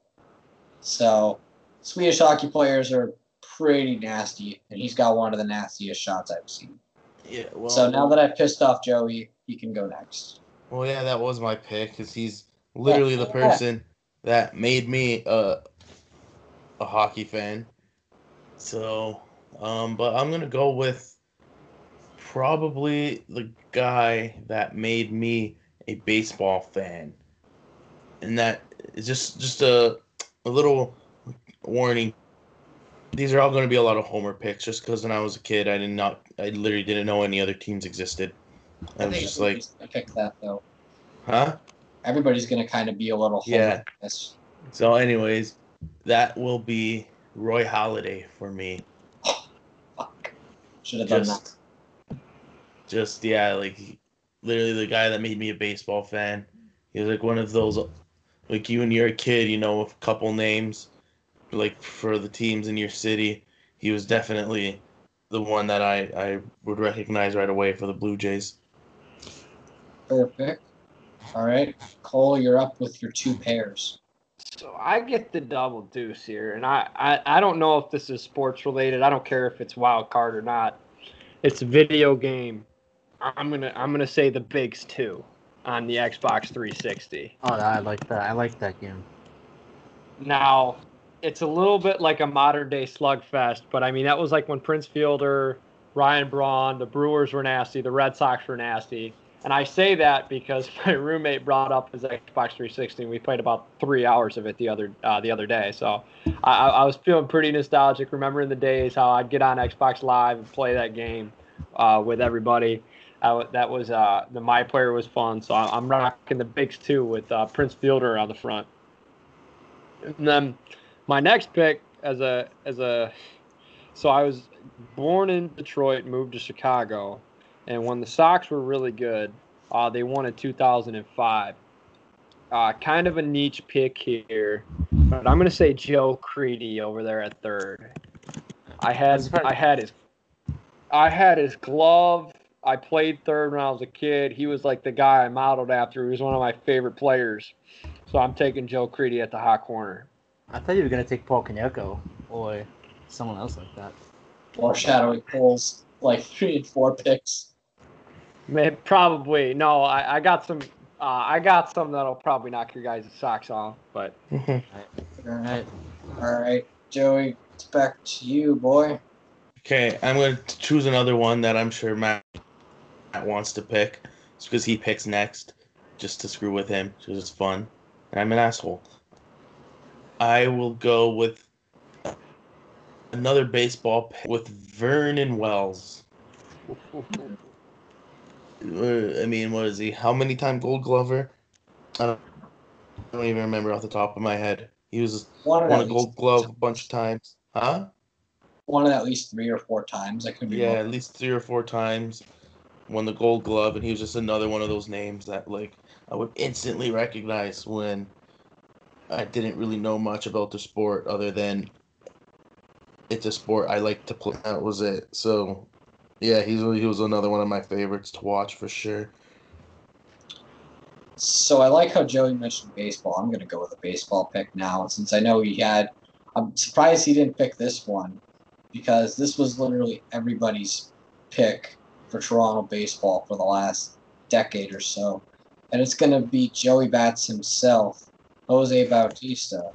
So, Swedish hockey players are pretty nasty, and he's got one of the nastiest shots I've seen.
Yeah. Well,
so now that I've pissed off Joey, he can go next.
Well, yeah, that was my pick because he's literally the person that made me a a hockey fan. So, um, but I'm gonna go with probably the guy that made me a baseball fan, and that is just just a a little warning. These are all going to be a lot of homer picks, just because when I was a kid, I did not, I literally didn't know any other teams existed. I was just like,
pick that though.
huh?
Everybody's gonna kind of be a little
Yeah. So, anyways, that will be Roy Halladay for me.
Should have done that.
Just, just yeah, like literally the guy that made me a baseball fan. He was like one of those, like you when you're a kid, you know, a couple names, like for the teams in your city. He was definitely the one that I I would recognize right away for the Blue Jays.
Perfect. All right, Cole, you're up with your two pairs.
So I get the double deuce here, and I, I, I don't know if this is sports related. I don't care if it's wild card or not. It's a video game. I'm gonna I'm gonna say the Bigs two on the Xbox 360.
Oh, I like that. I like that game.
Now, it's a little bit like a modern day slugfest, but I mean that was like when Prince Fielder, Ryan Braun, the Brewers were nasty, the Red Sox were nasty. And I say that because my roommate brought up his Xbox 360, and we played about three hours of it the other uh, the other day. So I, I was feeling pretty nostalgic, remembering the days how I'd get on Xbox Live and play that game uh, with everybody. That was uh, the my player was fun, so I'm rocking the bigs too with uh, Prince Fielder on the front. And then my next pick as a as a So I was born in Detroit, moved to Chicago, and when the Sox were really good, uh, they won in 2005. Uh, kind of a niche pick here, but I'm gonna say Joe Crede over there at third. I had I had his I had his glove. I played third when I was a kid. He was like the guy I modeled after. He was one of my favorite players. So I'm taking Joe Crede at the hot corner.
I thought you were gonna take Paul Konerko or someone else like that.
Foreshadowing polls like three and four picks.
May- Probably no. I, I got some. Uh, I got some that'll probably knock your guys' socks off. But
All right, all right, Joey, it's back to you, boy.
Okay, I'm going to choose another one that I'm sure Matt, Matt wants to pick. It's because he picks next, just to screw with him, because it's fun. And I'm an asshole. I will go with another baseball pick with Vernon Wells. I mean, what is he? How many time Gold Glover? I don't, I don't even remember off the top of my head. He was
One
won a Gold Glove a bunch of times. Huh?
one of at least three or four times. I could be
Yeah,
wrong.
at least three or four times. Won the Gold Glove, and he was just another one of those names that like I would instantly recognize when I didn't really know much about the sport other than it's a sport I like to play. That was it. So, yeah, he's he was another one of my favorites to watch for sure.
So I like how Joey mentioned baseball. I'm going to go with a baseball pick now, and since I know he had. I'm surprised he didn't pick this one, because this was literally everybody's pick for Toronto baseball for the last decade or so, and it's going to be Joey Bats himself, Jose Bautista,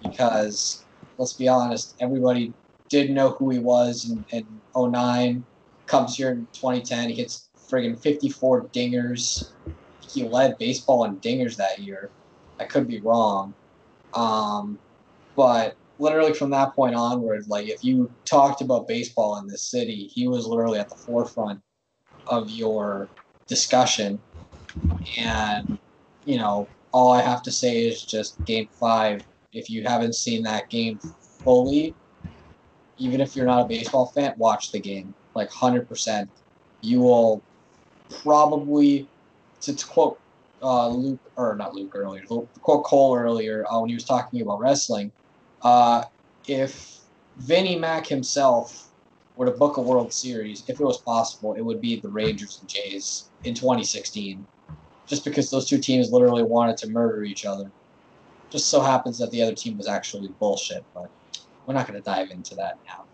because let's be honest, everybody did know who he was and, in 09, comes here in 2010, he hits friggin' 54 dingers he led baseball in dingers that year. I could be wrong. Um, but literally from that point onward, like if you talked about baseball in this city, he was literally at the forefront of your discussion. And, you know, all I have to say is just game five. If you haven't seen that game fully, even if you're not a baseball fan, watch the game. Like 100%. You will probably to, quote uh, Luke or not Luke earlier, quote Cole earlier uh, when he was talking about wrestling, uh, if Vinnie Mac himself were to book a World Series, if it was possible, it would be the Rangers and Jays in 2016, just because those two teams literally wanted to murder each other. Just so happens that the other team was actually bullshit, but we're not going to dive into that now.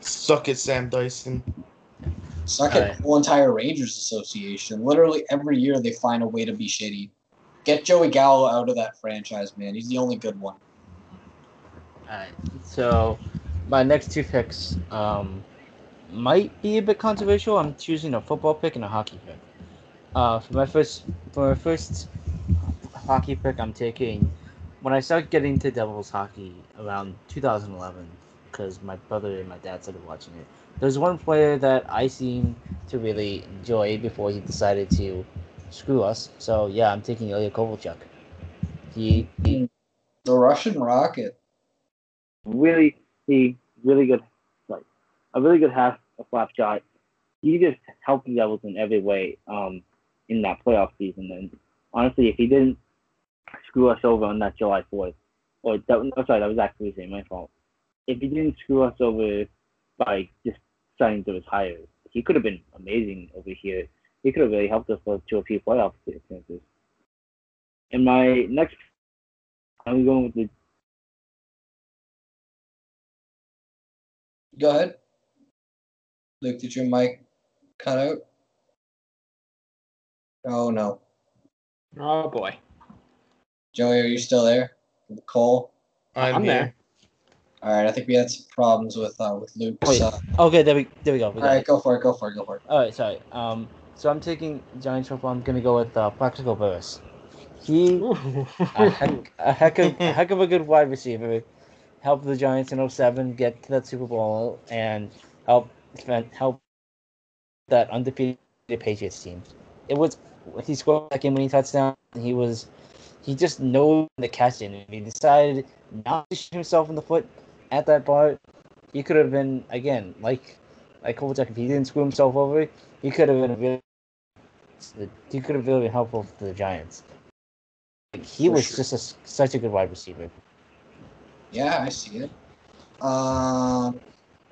Suck it, Sam Dyson.
Suck it,
Alright.
whole entire Rangers Association. Literally every year they find a way to be shitty. Get Joey Gallo out of that franchise, man. He's the only good one.
Alright, so my next two picks um, might be a bit controversial. I'm choosing a football pick and a hockey pick. Uh, for my first, for my first hockey pick, I'm taking. When I started getting to Devils hockey around 2011, because my brother and my dad started watching it. There's one player that I seem to really enjoy before he decided to screw us. So yeah, I'm taking Ilya Kovalchuk. He, he
The Russian Rocket.
really he really good like a really good half a flap shot. He just helped the Devils in every way um in that playoff season and honestly if he didn't screw us over on that July fourth or that no, sorry, that was actually my fault. If he didn't screw us over by just starting to retire, he could have been amazing over here. He could have really helped us to a few playoff appearances. And my next I'm going with the
Go ahead. Luke, did your mic cut out? Oh no.
oh boy,
Joey, are you still there? Cole?
I'm,
I'm
here.
there.
All right, I think we had some problems with uh, with Luke's.
Wait.
Uh,
okay. There we there we go. We
all
got
right,
it.
go for it. Go for it. Go for it.
All right, sorry. Um, so I'm taking Giants football. I'm gonna go with uh, Plaxico Burress. He a heck, a heck of a heck of a good wide receiver. Helped the Giants in 07 get to that Super Bowl and help help that undefeated Patriots team. It was he scored that game winning touchdown. He was he just knows the catch it. And he decided not to shoot himself in the foot at that part. he could have been again like like Kovalchuk. If he didn't screw himself over, he could have been really he could have really been helpful to the Giants. Like, he
For
was
sure.
just a such a good wide receiver.
Yeah, I see it. Um,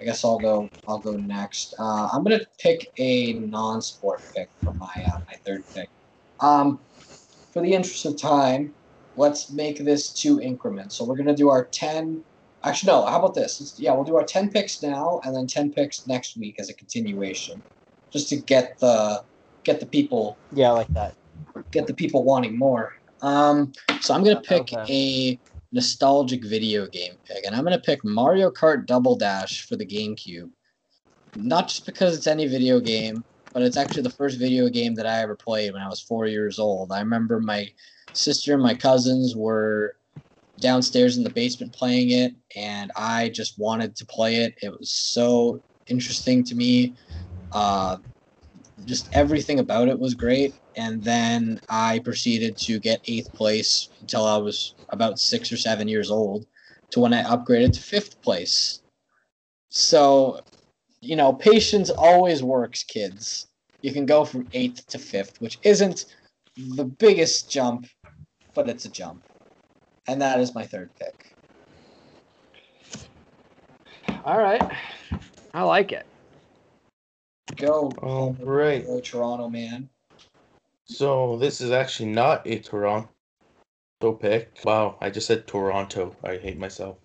I guess I'll go. I'll go next. Uh, I'm gonna pick a non-sport pick for my uh, my third pick. Um, for the interest of time, let's make this two increments. So we're gonna do our ten. Actually, no. How about this? Let's, yeah, we'll do our ten picks now, and then ten picks next week as a continuation, just to get the get the people
Yeah, I like that.
get the people wanting more. Um, so I'm gonna pick
Okay.
a nostalgic video game pick, and I'm gonna pick Mario Kart Double Dash for the GameCube. Not just because it's any video game, but it's actually the first video game that I ever played when I was four years old. I remember my sister and my cousins were downstairs in the basement playing it, and I just wanted to play it. It was so interesting to me. Uh, just everything about it was great. And then I proceeded to get eighth place until I was about six or seven years old, to when I upgraded to fifth place. So, you know, patience always works, kids. You can go from eighth to fifth, which isn't the biggest jump, but it's a jump. And that is my third pick.
All right. I like it.
Go,
All right.
go Toronto, man.
So this is actually not a Toronto pick. Wow, I just said Toronto. I hate myself.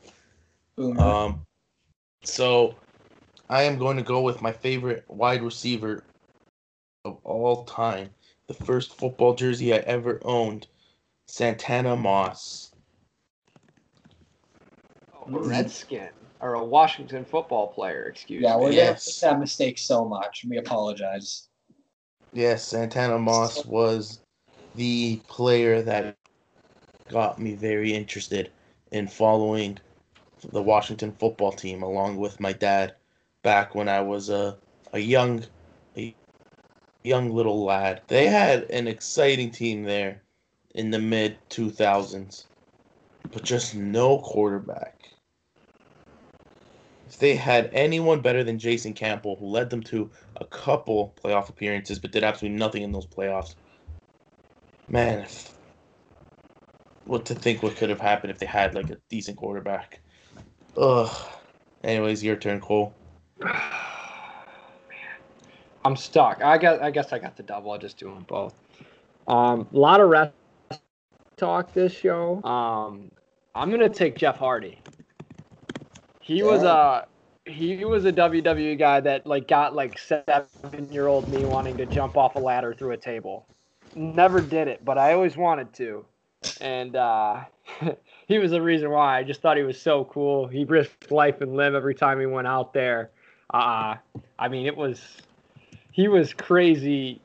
Boomer.
Um, so I am going to go with my favorite wide receiver of all time. The first football jersey I ever owned, Santana Moss.
A Redskin or a Washington football player, excuse me.
yeah, we're
yes.
make that mistake so much. We apologize.
Yes, Santana Moss was the player that got me very interested in following the Washington football team along with my dad back when I was a a young a young little lad. They had an exciting team there in the mid 2000s, but just no quarterback. If they had anyone better than Jason Campbell, who led them to a couple playoff appearances, but did absolutely nothing in those playoffs. Man, if, what to think what could have happened if they had like a decent quarterback. Ugh. Anyways, your turn, Cole.
I'm stuck. I guess I guess I got the double. I'll just do them both. Um, a lot of rest talk this show. Um, I'm gonna take Jeff Hardy. He was a he was a WWE guy that like got like seven year old me wanting to jump off a ladder through a table. Never did it, but I always wanted to. And uh, he was the reason why. I just thought he was so cool. He risked life and limb every time he went out there. Uh, I mean, it was he was crazy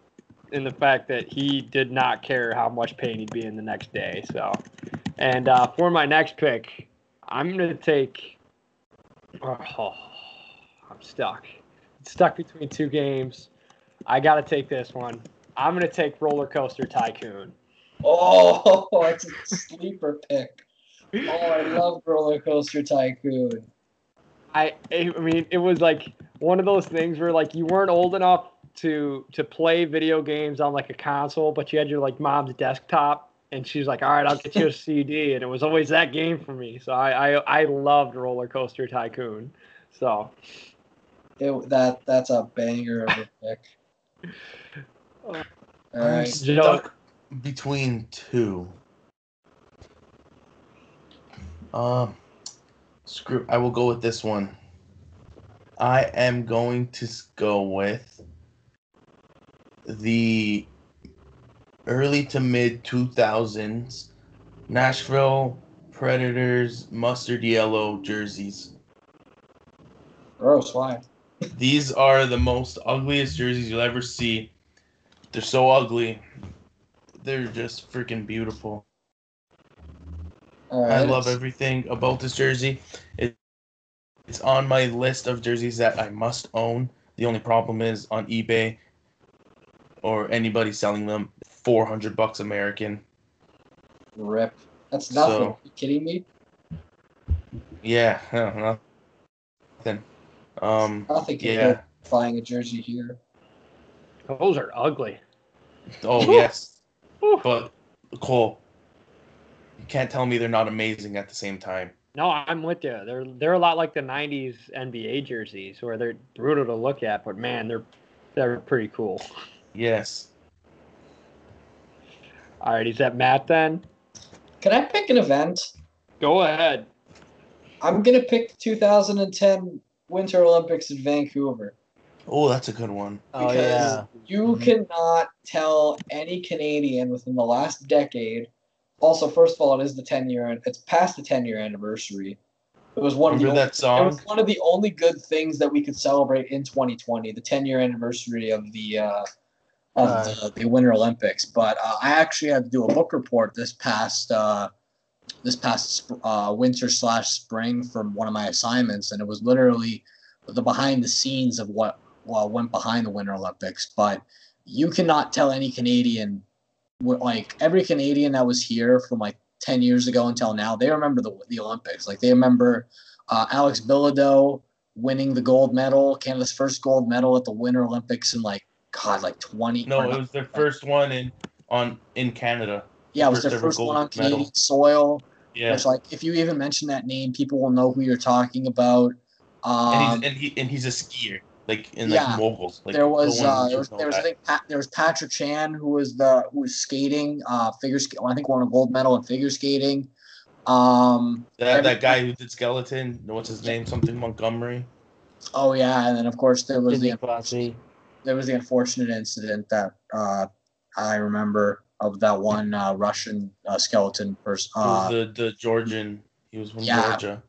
in the fact that he did not care how much pain he'd be in the next day. So, and uh, for my next pick, I'm gonna take. Oh, I'm stuck. Stuck between two games. I gotta take this one. I'm gonna take Roller Coaster Tycoon.
Oh, it's a sleeper pick. Oh, I love Roller Coaster Tycoon.
I I mean, it was like one of those things where like you weren't old enough to to play video games on like a console, but you had your like mom's desktop, and she's like, "All right, I'll get you a CD," and it was always that game for me. So I I, I loved Roller Coaster Tycoon. So
It, that that's a banger of a pick. All
I'm stuck between two. Um, screw. I will go with this one. I am going to go with the early to mid 2000s Nashville Predators mustard yellow jerseys.
Gross. Why?
These are the most ugliest jerseys you'll ever see. They're so ugly. They're just freaking beautiful.
All
I love everything about this jersey. It, it's on my list of jerseys that I must own. The only problem is on eBay or anybody selling them 400 bucks American.
Rip. That's nothing.
So-
Are you kidding me?
Yeah, no, nothing. Um,
I think
Yeah.
you're buying a jersey here.
Those are ugly.
oh yes,
Whew.
but Cole, you can't tell me they're not amazing at the same time.
No, I'm with you. They're they're a lot like the '90s NBA jerseys, where they're brutal to look at, but man, they're they're pretty cool.
Yes.
All right, is that Matt then?
Can I pick an event?
Go ahead.
I'm gonna pick 2010 Winter Olympics in Vancouver.
Oh, that's a good one.
Oh yeah.
You
Mhm.
cannot tell any Canadian within the last decade. Also, first of all, it is the 10 year. It's past the 10 year anniversary. It was one
Remember
of the
that
only,
song?
It was one of the only good things that we could celebrate in 2020, the 10 year anniversary of the uh, of
Uh,
the, the Winter Olympics. But uh, I actually had to do a book report this past uh, this past sp- uh, winter slash spring from one of my assignments, and it was literally the behind the scenes of what well, went behind the Winter Olympics. But you cannot tell any Canadian, like every Canadian that was here from like 10 years ago until now, they remember the, the Olympics. Like they remember uh, Alex Bilodeau winning the gold medal, Canada's first gold medal at the Winter Olympics in like, God, like 20.
No, it was their first one in on in Canada.
yeah, it was their first one on
gold medal.
Canadian soil.
Yeah.
Which, like, if you even mention that name, people will know who you're talking about. Um,
and he's and he and he's a skier, like in like
yeah,
moguls. Like
there was
no
uh, there was there was I think Pat, there was Patrick Chan who was the who was skating uh figure skate I think won a gold medal in figure skating. Um
that
every-
that guy who did skeleton. What's his name? Something Montgomery.
oh yeah, and then of course there was
Sidney
the
Crosby.
there was the unfortunate incident that uh I remember of that one uh, Russian uh, skeleton person. Uh,
the the Georgian. He was from
yeah.
Georgia.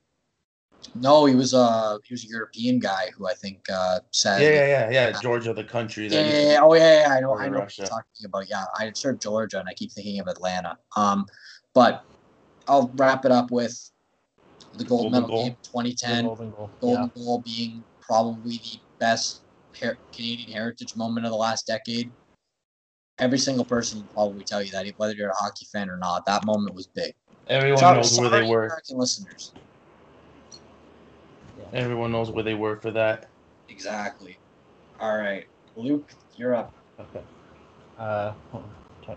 No, he was a he was a European guy who I think uh said
Yeah, yeah, yeah, yeah. Georgia, the country.
Yeah,
That
yeah, yeah. Oh, yeah, yeah. I know. I know what you're talking about. Yeah, I heard Georgia, and I keep thinking of Atlanta. Um, but I'll wrap it up with the gold
Golden
medal
goal.
game,
The
2010.
Golden goal.
Golden goal being probably the best her- Canadian heritage moment of the last decade. Every single person will probably tell you that, whether you're a hockey fan or not. That moment was big.
everyone
Sorry-
knows where
sorry,
they were.
American listeners.
Everyone knows where they were for that.
Exactly. All right, Luke, you're up.
Okay. Uh,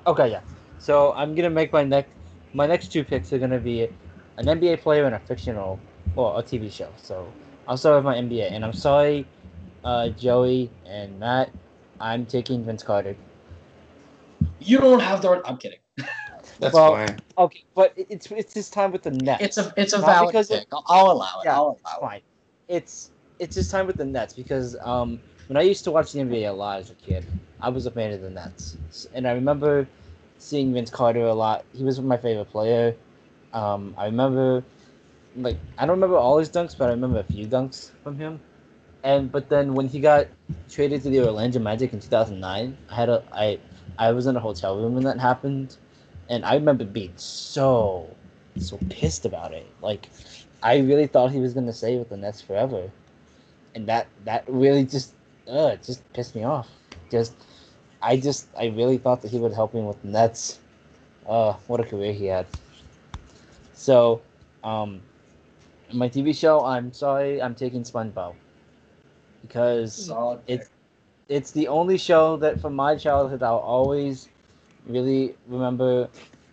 okay, yeah. So I'm gonna make my next my next two picks are gonna be an NBA player and a fictional, well, a TV show. So I'll start with my NBA, and I'm sorry, uh, Joey and Matt, I'm taking Vince Carter.
You don't have the. I'm kidding.
That's
Well,
fine.
Okay, but it's it's this time with the Nets.
It's a it's a
Not
valid
because
pick. I'll, I'll allow it.
Yeah,
I'll
it's
allow it.
fine. It's it's his time with the Nets because um when I used to watch the NBA a lot as a kid, I was a fan of the Nets, and I remember seeing Vince Carter a lot. He was my favorite player. Um, I remember like I don't remember all his dunks, but I remember a few dunks from him. And but then when he got traded to the Orlando Magic in 2009, I had a I I was in a hotel room when that happened, and I remember being so so pissed about it. Like I really thought he was gonna stay with the Nets forever, and that that really just uh just pissed me off. Just I just I really thought that he would help me with the Nets. Uh, what a career he had. So, um, my TV show. I'm sorry, I'm taking SpongeBob because
Solid
it's
pick.
it's the only show that from my childhood I'll always really remember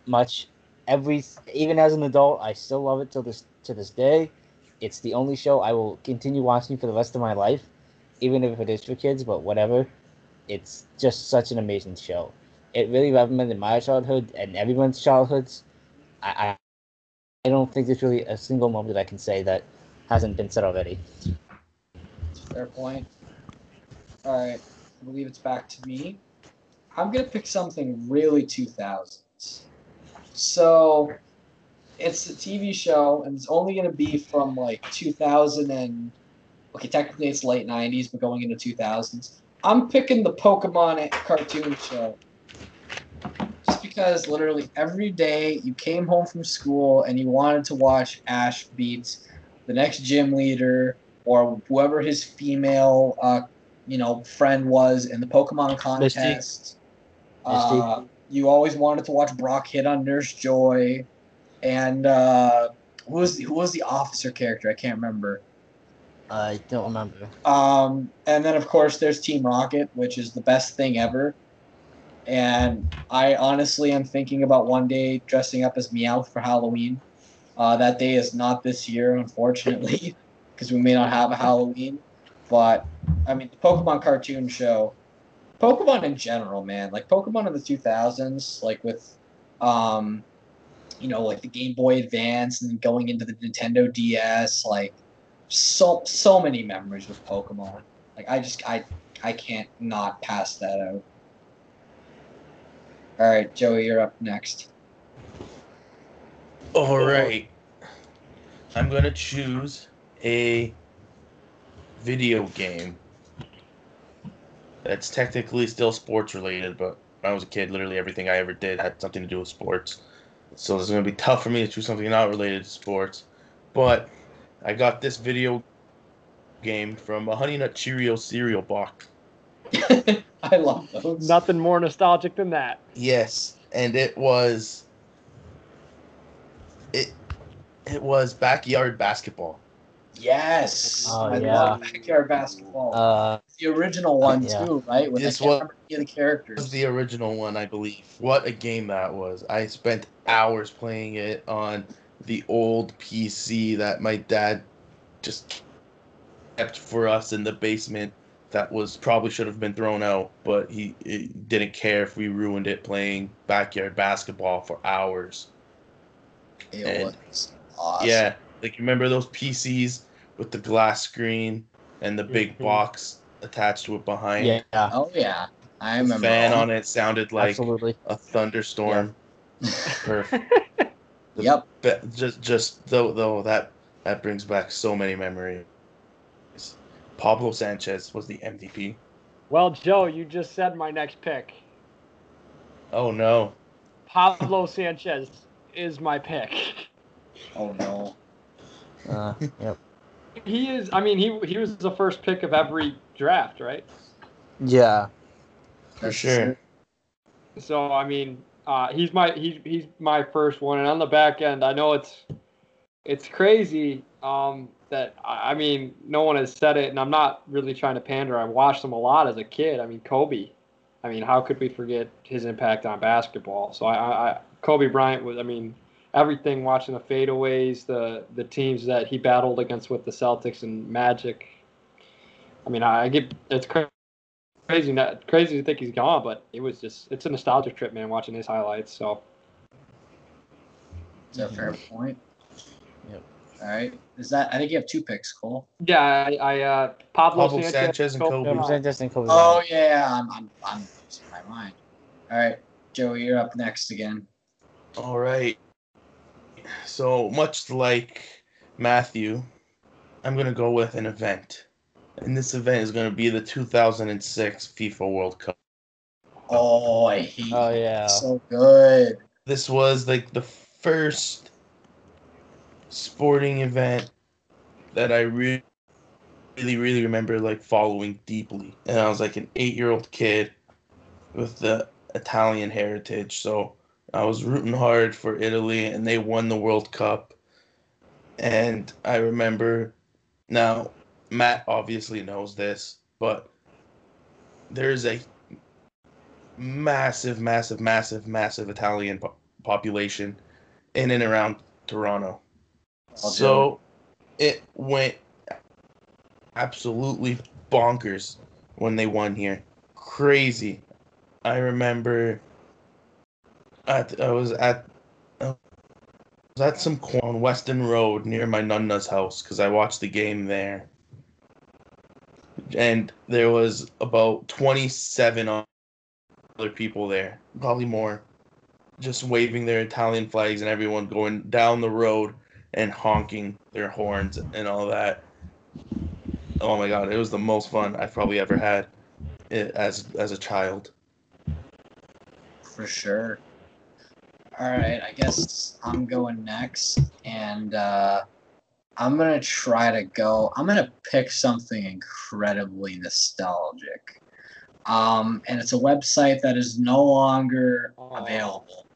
much. Every even as an adult, I still love it till this to this day. It's the only show I will continue watching for the rest of my life, even if it is for kids. But whatever, it's just such an amazing show. It really represented my childhood and everyone's childhoods. I, I don't think there's really a single moment that I can say that hasn't been said already.
Fair point. All right, I believe it's back to me. I'm gonna pick something really 2000s. So, it's a TV show, and it's only gonna be from like 2000 and okay, technically it's late 90s, but going into 2000s. I'm picking the Pokemon cartoon show. Just because literally every day you came home from school and you wanted to watch Ash beats the next gym leader or whoever his female, uh, you know, friend was in the Pokemon contest. Misty. Uh, you always wanted to watch Brock hit on Nurse Joy, and uh, who was who was the officer character? I can't remember.
I don't remember.
Um, and then of course there's Team Rocket, which is the best thing ever. And I honestly am thinking about one day dressing up as Meowth for Halloween. Uh, that day is not this year, unfortunately, because we may not have a Halloween. But I mean, the Pokemon cartoon show, Pokemon in general, man, like Pokemon in the 2000s, like with, um, you know, like the Game Boy Advance and going into the Nintendo DS, like so so many memories with Pokemon. Like I just I I can't not pass that out. All right, Joey, you're up next.
All right. I'm gonna choose a video game that's technically still sports related, but when I was a kid, literally everything I ever did had something to do with sports. So it's gonna be tough for me to choose something not related to sports. But I got this video game from a Honey Nut Cheerio cereal box.
I love those.
Nothing more nostalgic than that.
Yes, and it was it it was backyard basketball.
Yes,
Oh,
I
yeah.
love backyard basketball.
Uh,
the original one
yeah.
too, right? With
This
I can't
one-
remember any of the
It
characters.
was the original one, I believe. What a game that was! I spent hours playing it on the old PC that my dad just kept for us in the basement. That was probably should have been thrown out, but he, he didn't care if we ruined it playing backyard basketball for hours.
it
and-
was awesome.
Yeah, like you remember those PCs with the glass screen and the big
Mhm.
box attached to it behind?
yeah, yeah,
Oh yeah, I remember.
The
remember.
fan on it sounded like
absolutely.
a thunderstorm. Perfect. The
Yep.
be- just just though though that that brings back so many memories. Pablo Sanchez was the MVP.
Well, Joe, you just said my next pick.
Oh no.
Pablo Sanchez is my pick.
Oh no.
Uh, yep.
He is. I mean, he he was the first pick of every draft, right?
Yeah.
For sure.
So I mean, uh, he's my he's he's my first one, and on the back end, I know it's it's crazy um, that I I mean, no one has said it, and I'm not really trying to pander. I watched him a lot as a kid. I mean, Kobe. I mean, how could we forget his impact on basketball? So I, I, I Kobe Bryant was. I mean, everything watching the fadeaways, the the teams that he battled against with the Celtics and Magic. I mean, I get it's crazy crazy not crazy to think he's gone, but it was just it's a nostalgic trip, man, watching his highlights. So
Is that a fair point?
Yep.
All right. Is that? I think you have two picks, Cole.
yeah, I, I uh, Pablo,
Pablo
Sanchez,
Sanchez and Kobe.
Bryant.
Sanchez and Kobe
Oh
Bryant.
yeah, I'm I'm I'm losing my mind. All right, Joey, you're up next again.
All right. So much like Matthew, I'm gonna go with an event, and this event is gonna be the 2006 FIFA World Cup.
Oh, I hate.
Oh
it.
yeah.
So good.
This was like the first sporting event that I really, really, really remember like following deeply. And I was like an eight-year-old kid with the Italian heritage, so I was rooting hard for Italy, and they won the World Cup. And I remember now, Matt obviously knows this, but there's a massive, massive, massive, massive Italian po- population in and around Toronto.
Oh,
So it went absolutely bonkers when they won here. Crazy. I remember at, I was at I was at some corn on Weston Road near my nunna's house because I watched the game there. And there was about 27 other people there, probably more, just waving their Italian flags and everyone going down the road and honking their horns and all that. Oh my god, it was the most fun I've probably ever had eh, as as a child.
For sure. All right, I guess I'm going next, and uh, I'm gonna try to go. I'm gonna pick something incredibly nostalgic, um, and it's a website that is no longer
Oh.
available.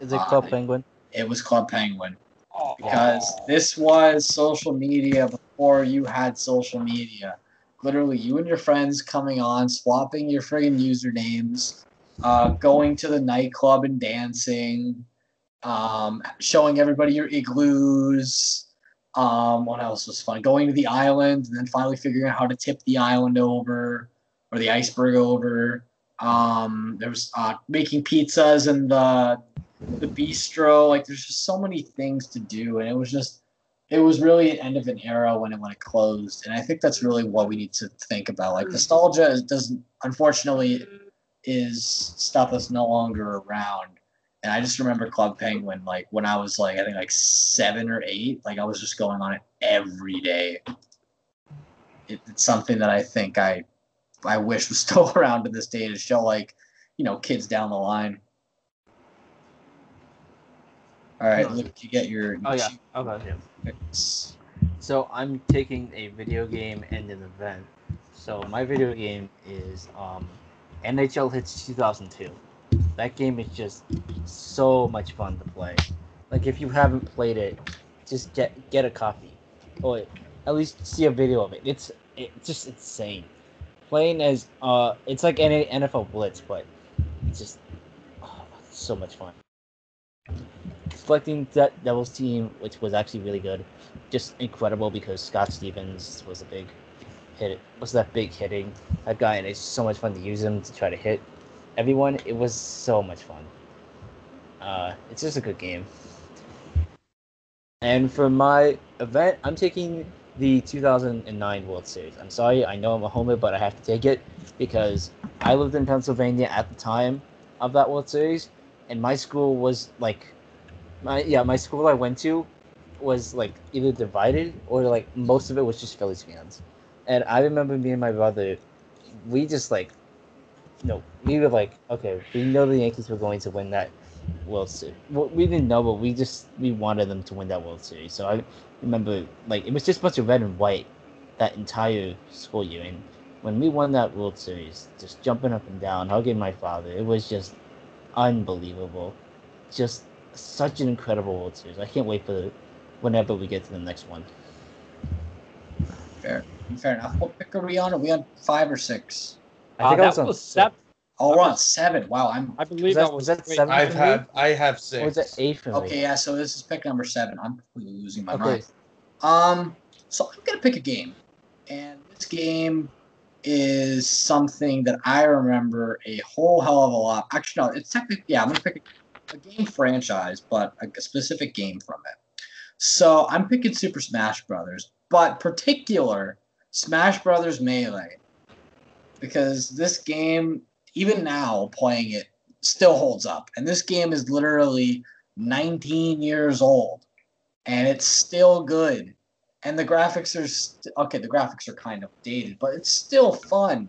Is it
Uh,
Club Penguin?
It was Club Penguin
Oh,
because this was social media before you had social media. Literally, you and your friends coming on, swapping your friggin' usernames, uh, going to the nightclub and dancing, um, showing everybody your igloos. Um, what else was fun? Going to the island and then finally figuring out how to tip the island over or the iceberg over. Um, there was uh, making pizzas in the the bistro. Like there's just so many things to do, and it was just it was really an end of an era when it when it closed. And I think that's really what we need to think about. Like nostalgia doesn't unfortunately is stuff that's no longer around. And I just remember Club Penguin, like when I was like I think like seven or eight, like I was just going on it every day. It, it's something that I think I I wish was still around to this day to show like, you know, kids down the line. All right, Luke, you get your
Oh yeah. Okay.
Picks.
So I'm taking a video game and an event. So my video game is um, NHL Hitz 2002. That game is just so much fun to play. Like if you haven't played it, just get get a copy, or at least see a video of it. It's it's just insane. Playing as uh, it's like any NFL Blitz, but it's just oh, so much fun. Selecting that Devils team, which was actually really good, just incredible because Scott Stevens was a big hit. Was that big hitting that guy, and it's so much fun to use him to try to hit everyone. It was so much fun. Uh, it's just a good game. And for my event, I'm taking the 2009 World Series. I'm sorry, I know I'm a homer, but I have to take it because I lived in Pennsylvania at the time of that World Series, and my school was like, my yeah, my school I went to was like either divided or like most of it was just Phillies fans. And I remember me and my brother, we just like, no, we were like, okay, we know the Yankees were going to win that World Series. Well, we didn't know, but we just we wanted them to win that World Series. So I remember like it was just a bunch of red and white that entire school year. And when we won that World Series, just jumping up and down, hugging my father, it was just unbelievable. Just such an incredible World Series. I can't wait for the, whenever we get to the next one.
Fair, fair enough. What pick are we on? Are we on five or six?
I think
Uh,
I was
that
on
was
six.
that,
Oh, we're on seven. Wow, I'm
I believe
that-
that,
was
was
that
wait,
seven?
I've had I have
Or was
six.
it eight for me?
okay. Yeah, so this is pick number seven. I'm completely losing my
Okay.
mind. Um, so I'm gonna pick a game, and this game is something that I remember a whole hell of a lot. Actually, no, it's technically yeah. I'm gonna pick a, a game franchise, but a, a specific game from it. So I'm picking Super Smash Brothers, but particular Smash Brothers Melee, because this game, even now playing it, still holds up. And this game is literally 19 years old, and it's still good. And the graphics are st- okay. The graphics are kind of dated, but it's still fun.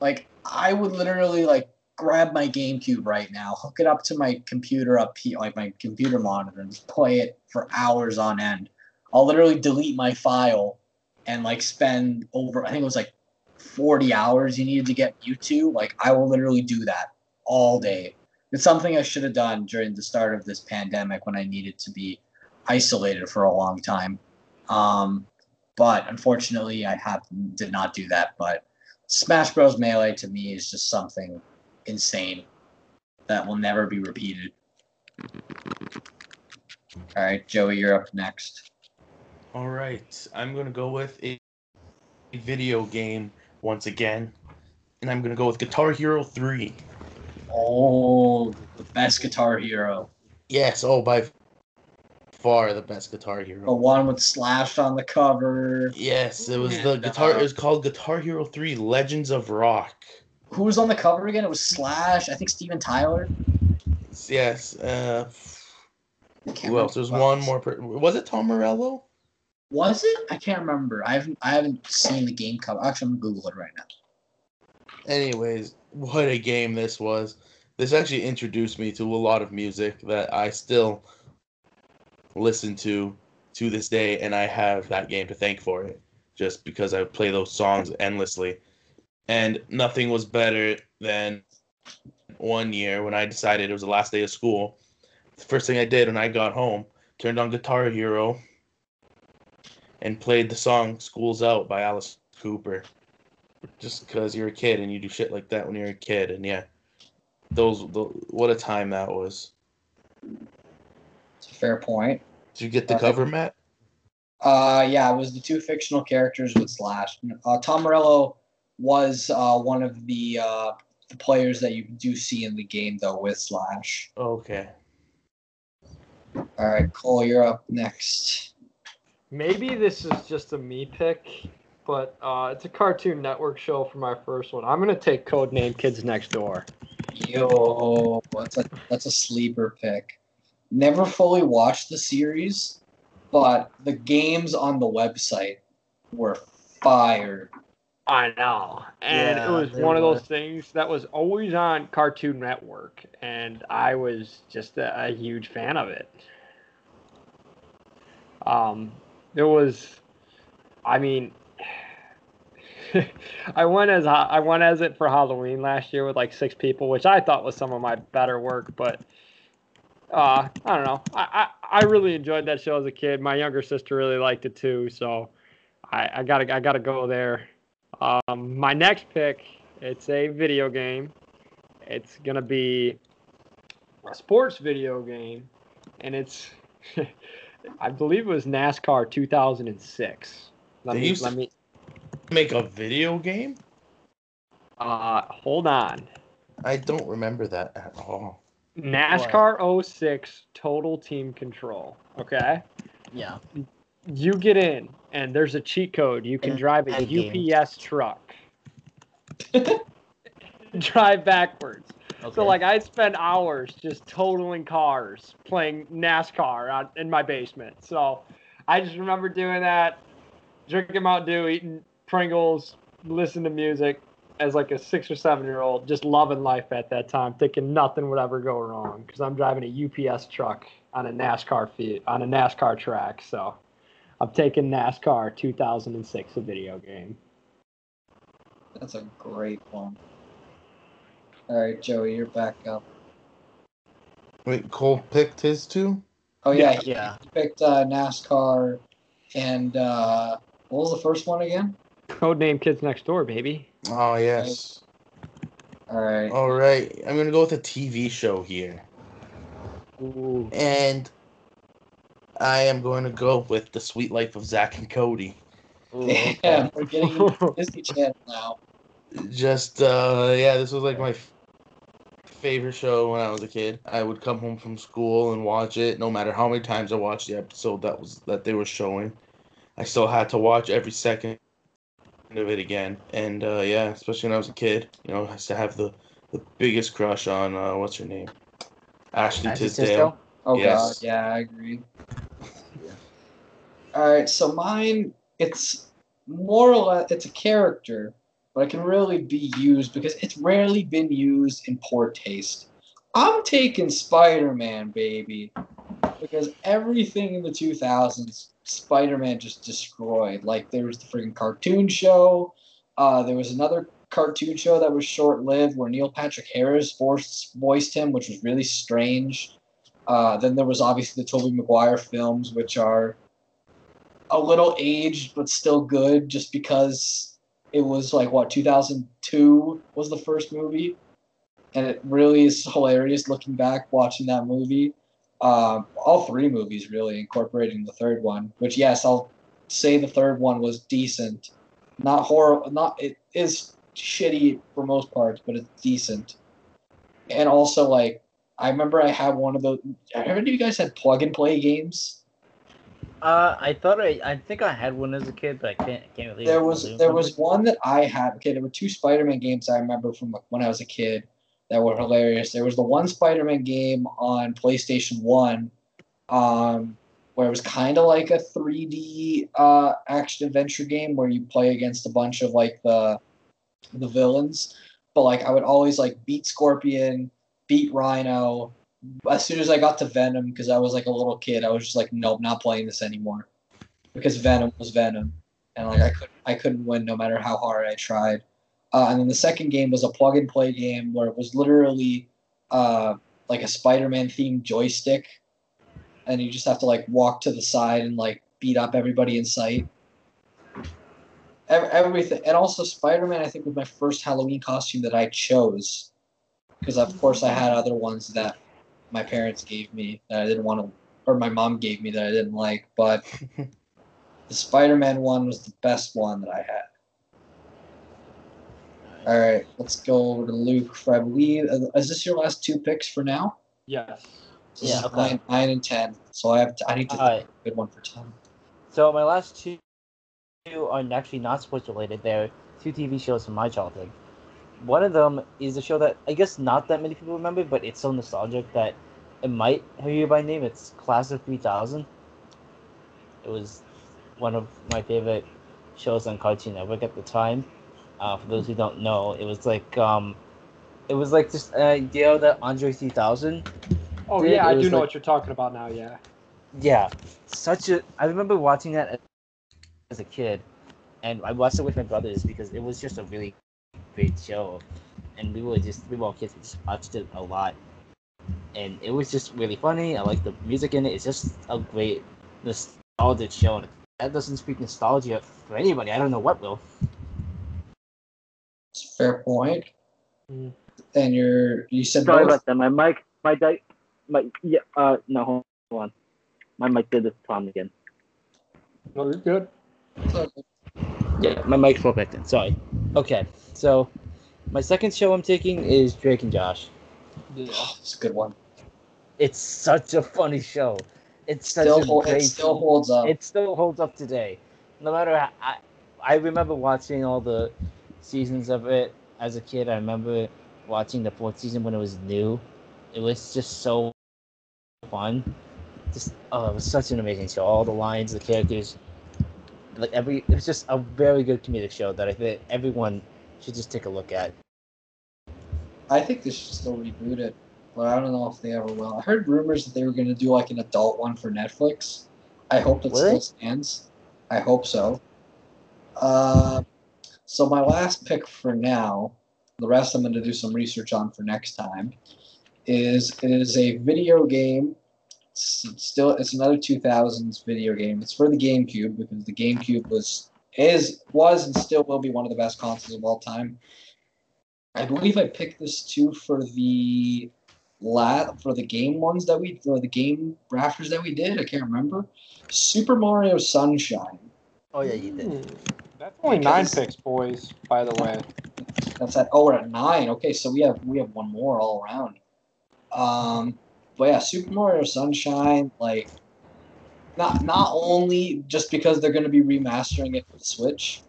Like I would literally like grab my GameCube right now, hook it up to my computer up here, like my computer monitor, and just play it for hours on end. I'll literally delete my file and like spend over. I think it was like 40 hours you needed to get Mewtwo. Like I will literally do that all day. It's something I should have done during the start of this pandemic when I needed to be isolated for a long time. Um, but unfortunately, I have did not do that. But Smash Bros. Melee to me is just something insane that will never be repeated. All right, Joey, you're up next.
All right, I'm gonna go with a, a video game once again, and I'm gonna go with Guitar Hero Three.
Oh, the best Guitar Hero,
Yes, oh by far the best Guitar Hero.
the one with Slash on the cover.
Yes, it was the guitar. It was called Guitar Hero Three: Legends of Rock.
Who was on the cover again? It was Slash. I think Steven Tyler.
Yes. Uh,
I
who else? There's one more. Per- was it Tom Morello?
Was it? I can't remember. I haven't. I haven't seen the game cover. Actually, I'm gonna Google it right now.
Anyways, what a game this was. This actually introduced me to a lot of music that I still listen to to this day, and I have that game to thank for it, just because I play those songs endlessly. And nothing was better than one year when I decided it was the last day of school. The first thing I did when I got home, turned on Guitar Hero, and played the song "School's Out" by Alice Cooper, just because you're a kid and you do shit like that when you're a kid, and yeah, those the, what a time that was.
It's a fair point.
Did you get the
Uh,
cover, Matt?
Uh, yeah, it was the two fictional characters with Slash. Uh, Tom Morello was uh, one of the uh, the players that you do see in the game though with Slash.
Okay.
All right, Cole, you're up next.
Maybe this is just a me pick, but uh, it's a Cartoon Network show for my first one. I'm gonna take Codename Kids Next Door.
Yo, that's a that's a sleeper pick. Never fully watched the series, but the games on the website were fire.
I know, and
Yeah,
it was
they
one of those things that was always on Cartoon Network, and I was just a, a huge fan of it. Um, it was, I mean, I went as I went as it for Halloween last year with like six people, which I thought was some of my better work, but uh, I don't know. I, I I really enjoyed that show as a kid. My younger sister really liked it too, so I, I gotta I gotta go there. Um, my next pick, it's a video game. It's gonna be a sports video game, and it's I believe it was NASCAR 2006. Let
They
me
used
let
to-
me
Make a video game?
uh hold on.
I don't remember that at all.
NASCAR 06 Total Team Control. Okay.
Yeah.
You get in, and there's a cheat code. You can drive a. UPS truck. drive backwards.
Okay.
So like I'd spend hours just totaling cars, playing NASCAR out in my basement. So I just remember doing that, drinking Mountain Dew, eating Pringles, listening to music as like a six or seven year old, just loving life at that time, thinking nothing would ever go wrong because I'm driving a UPS truck on a NASCAR feed, on a NASCAR track. So I'm taking NASCAR 2006, a video game.
That's a great one. All right, Joey, you're back up.
Wait, Cole picked his two?
Oh yeah, he
Yeah.
picked uh, NASCAR and uh, what was the first one again?
Codename Kids Next Door, baby.
Oh yes.
All right.
All right. I'm gonna go with a TV show here,
Ooh.
and I am going to go with the Suite Life of Zack and Cody.
Ooh,
Damn,
okay.
we're getting into Disney Channel now.
Just uh, yeah, this was like my f- favorite show when I was a kid. I would come home from school and watch it, no matter how many times I watched the episode that was that they were showing. I still had to watch every second of it again, and uh, yeah, especially when I was a kid. You know, I used to have the the biggest crush on uh, what's her name, Ashley. Tisdale?
Oh
Yes.
god, yeah, I agree. yeah. All right, so mine, it's more or less, it's a character, but it can really be used because it's rarely been used in poor taste. I'm taking Spider-Man, baby, because everything in the 2000s, Spider-Man just destroyed. Like there was the freaking cartoon show. Uh, there was another cartoon show that was short-lived where Neil Patrick Harris voiced voiced him, which was really strange. Uh, then there was obviously the Tobey Maguire films, which are a little aged but still good, just because it was like what 2002 was the first movie, and it really is hilarious looking back watching that movie. Um, all three movies really incorporating the third one, which yes, I'll say the third one was decent, not horrible, not it is shitty for most parts, but it's decent. And also like I remember I had one of those. Have any of you guys had plug and play games?
Uh, I thought I, I think I had one as a kid, but I can't, can't really.
There was there was one that I had. Okay, there were two Spider-Man games I remember from when I was a kid that were hilarious. There was the one Spider-Man game on PlayStation One, um, where it was kind of like a 3D uh, action adventure game where you play against a bunch of like the the villains. But like I would always like beat Scorpion, beat Rhino. As soon as I got to Venom, because I was like a little kid, I was just like, nope, not playing this anymore, because Venom was Venom and like I couldn't I couldn't win no matter how hard I tried. Uh, and then the second game was a plug and play game where it was literally uh, like a Spider-Man themed joystick, and you just have to like walk to the side and like beat up everybody in sight. Ev- Everything, and also Spider Man. I think was my first Halloween costume that I chose, because of course I had other ones that my parents gave me that I didn't want to, or my mom gave me that I didn't like. But the Spider Man one was the best one that I had. All right, let's go over to Luke. For I believe uh, is this your last two picks for now?
Yes.
This
Yeah, okay.
nine, nine and ten. So I have to, I need to
All
think
right.
a good one for ten.
So my last two are actually not sports related. They're two TV shows from my childhood. One of them is a show that I guess not that many people remember, but it's so nostalgic that it might have you by name. It's Class of 3000. It was one of my favorite shows on Cartoon Network at the time. Uh, for those who don't know, it was like um, it was like just an idea that Andre 3000
Oh
Dude,
yeah, I do know
like-
what you're talking about now. Yeah.
yeah, such a. I remember watching that as a kid, and I watched it with my brothers because it was just a really great show, and we were just we were all kids. We just watched it a lot, and it was just really funny. I like the music in it. It's just a great nostalgic show. And that doesn't speak nostalgia for anybody. I don't know what will.
Fair point.
Mm.
And you're you said
Sorry
both?
about that. My mic, my di- my yeah. Uh, no, hold on. My mic did this Tom again.
No, you're good.
Yeah, my mic's broke back then. Sorry. Okay, so my second show I'm taking is Drake and Josh.
Yeah.
It's a good one.
It's such a funny show. It's such
Still,
a
hold,
great
it still holds up.
it still holds up today. No matter how, I, I remember watching all the seasons of it as a kid. I remember watching the fourth season when it was new. It was just so fun. Just oh, it was such an amazing show. All the lines, the characters, like every it was just a very good comedic show that I think everyone should just take a look at.
I think they should still reboot it, but I don't know if they ever will. I heard rumors that they were going to do like an adult one for Netflix. I hope that
Really?
still stands. I hope so. Uh, so my last pick for now, the rest I'm going to do some research on for next time, is it is a video game. It's it's still it's another 2000s video game. It's for the GameCube because the GameCube was is was and still will be one of the best consoles of all time. I believe I picked this too for the la for the game ones that we for the game rafters that we did. I can't remember. Super Mario Sunshine.
Oh yeah, you did.
Hmm. That's only nine
Because-
picks, boys. By the way.
That's at oh we're at nine. Okay, so we have we have one more all around. Um, but yeah, Super Mario Sunshine, like, not not only just because they're going to be remastering it for the Switch,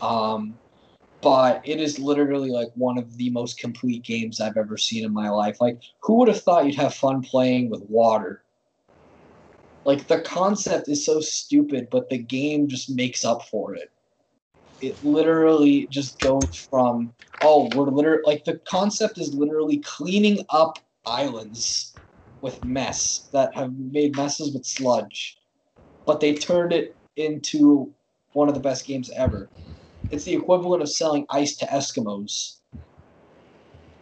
um, but it is literally like one of the most complete games I've ever seen in my life. Like, who would have thought you'd have fun playing with water? Like the concept is so stupid, but the game just makes up for it. It literally just goes from oh, we're literally like the concept is literally cleaning up islands with mess that have made messes with sludge, but they turned it into one of the best games ever. It's the equivalent of selling ice to Eskimos.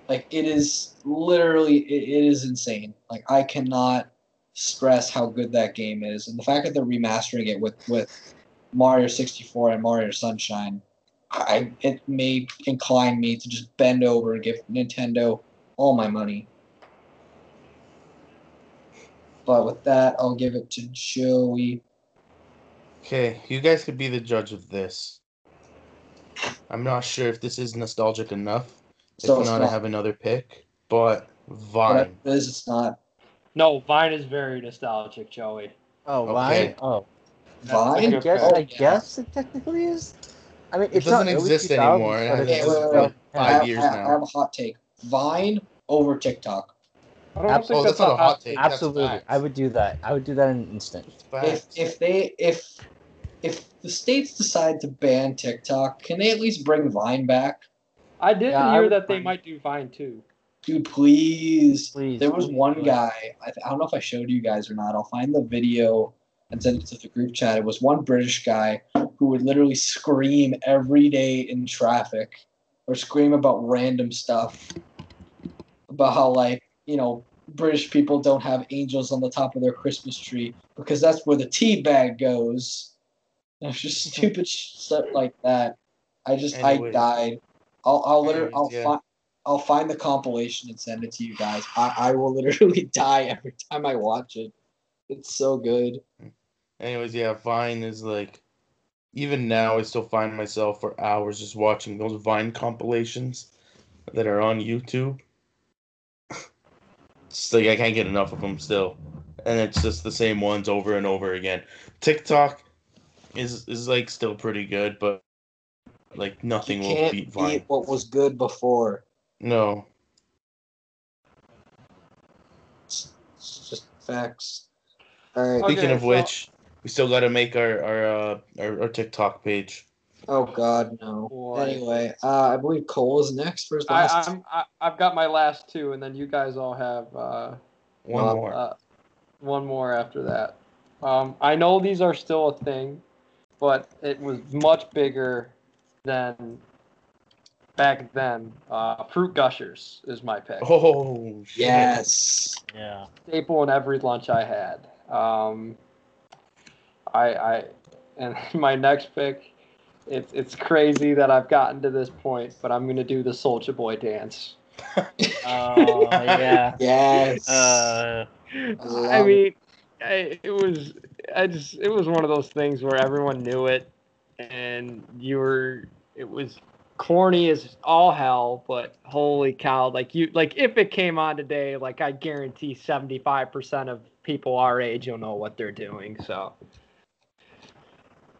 Like it is literally, it, it is insane. Like I cannot stress how good that game is, and the fact that they're remastering it with with Mario 64 and Mario Sunshine, I it may incline me to just bend over and give Nintendo all my money. But with that, I'll give it to Joey.
Okay, you guys could be the judge of this. I'm not sure if this is nostalgic enough.
So
if
it's
not, I have another pick. But
Whatever
Vine.
it is, it's not
No, Vine is very nostalgic, Joey.
Oh,
Okay.
why? Oh,
Vine.
a
I
good
guess. I guess it technically is. I mean,
It
it's not
doesn't
early
exist anymore. It
but
has-
it's
it's
still-
been five
I,
years
I,
now.
I have a hot take. Vine over TikTok.
I don't
Ab-
think
Oh,
that's,
that's not a hot
take.
take.
Absolutely. I would do that. I would do that in an instant.
If if they if if the states decide to ban TikTok, can they at least bring Vine back?
I did
Yeah,
hear
would
that they
find-
might do Vine too.
Dude, please.
Please.
There was
please
one
do it.
guy. I, th- I don't know if I showed you guys or not. I'll find the video and send it to the group chat. It was one British guy who would literally scream every day in traffic, or scream about random stuff, about how like you know British people don't have angels on the top of their Christmas tree because that's where the tea bag goes. And it's just stupid stuff like that. I just
Anyways.
I died. I'll I'll literally I'll
yeah.
find I'll find the compilation and send it to you guys. I, I will literally die every time I watch it. It's so good.
Anyways, yeah, Vine is like, even now, I still find myself for hours just watching those Vine compilations that are on YouTube. It's like I can't get enough of them still, and it's just the same ones over and over again. TikTok is is like still pretty good, but like nothing
you
will
can't
beat Vine.
beat what was good before.
No,
It's, it's just facts. All right.
Okay,
speaking of
so-
which, we still got to make our our, uh, our our TikTok page.
Oh God, no.
Boy.
Anyway, uh, I believe Cole is next for his
I,
last.
I'm, I, I've got my last two, and then you guys all have uh,
One
Uh,
more.
uh, one more after that. Um, I know these are still a thing, but it was much bigger than back then. Uh, Fruit Gushers is my pick.
oh shit.
yes.
Yeah.
Staple in every lunch I had. Um, I, I, and my next pick. It's it's crazy that I've gotten to this point, but I'm gonna do the Soldier Boy dance.
Oh yeah.
Yes.
Uh,
I mean, I, it was I just it was one of those things where everyone knew it, and you were it was corny as all hell, but holy cow! Like you like if it came on today, like I guarantee seventy five percent of people our age will know what they're doing. So.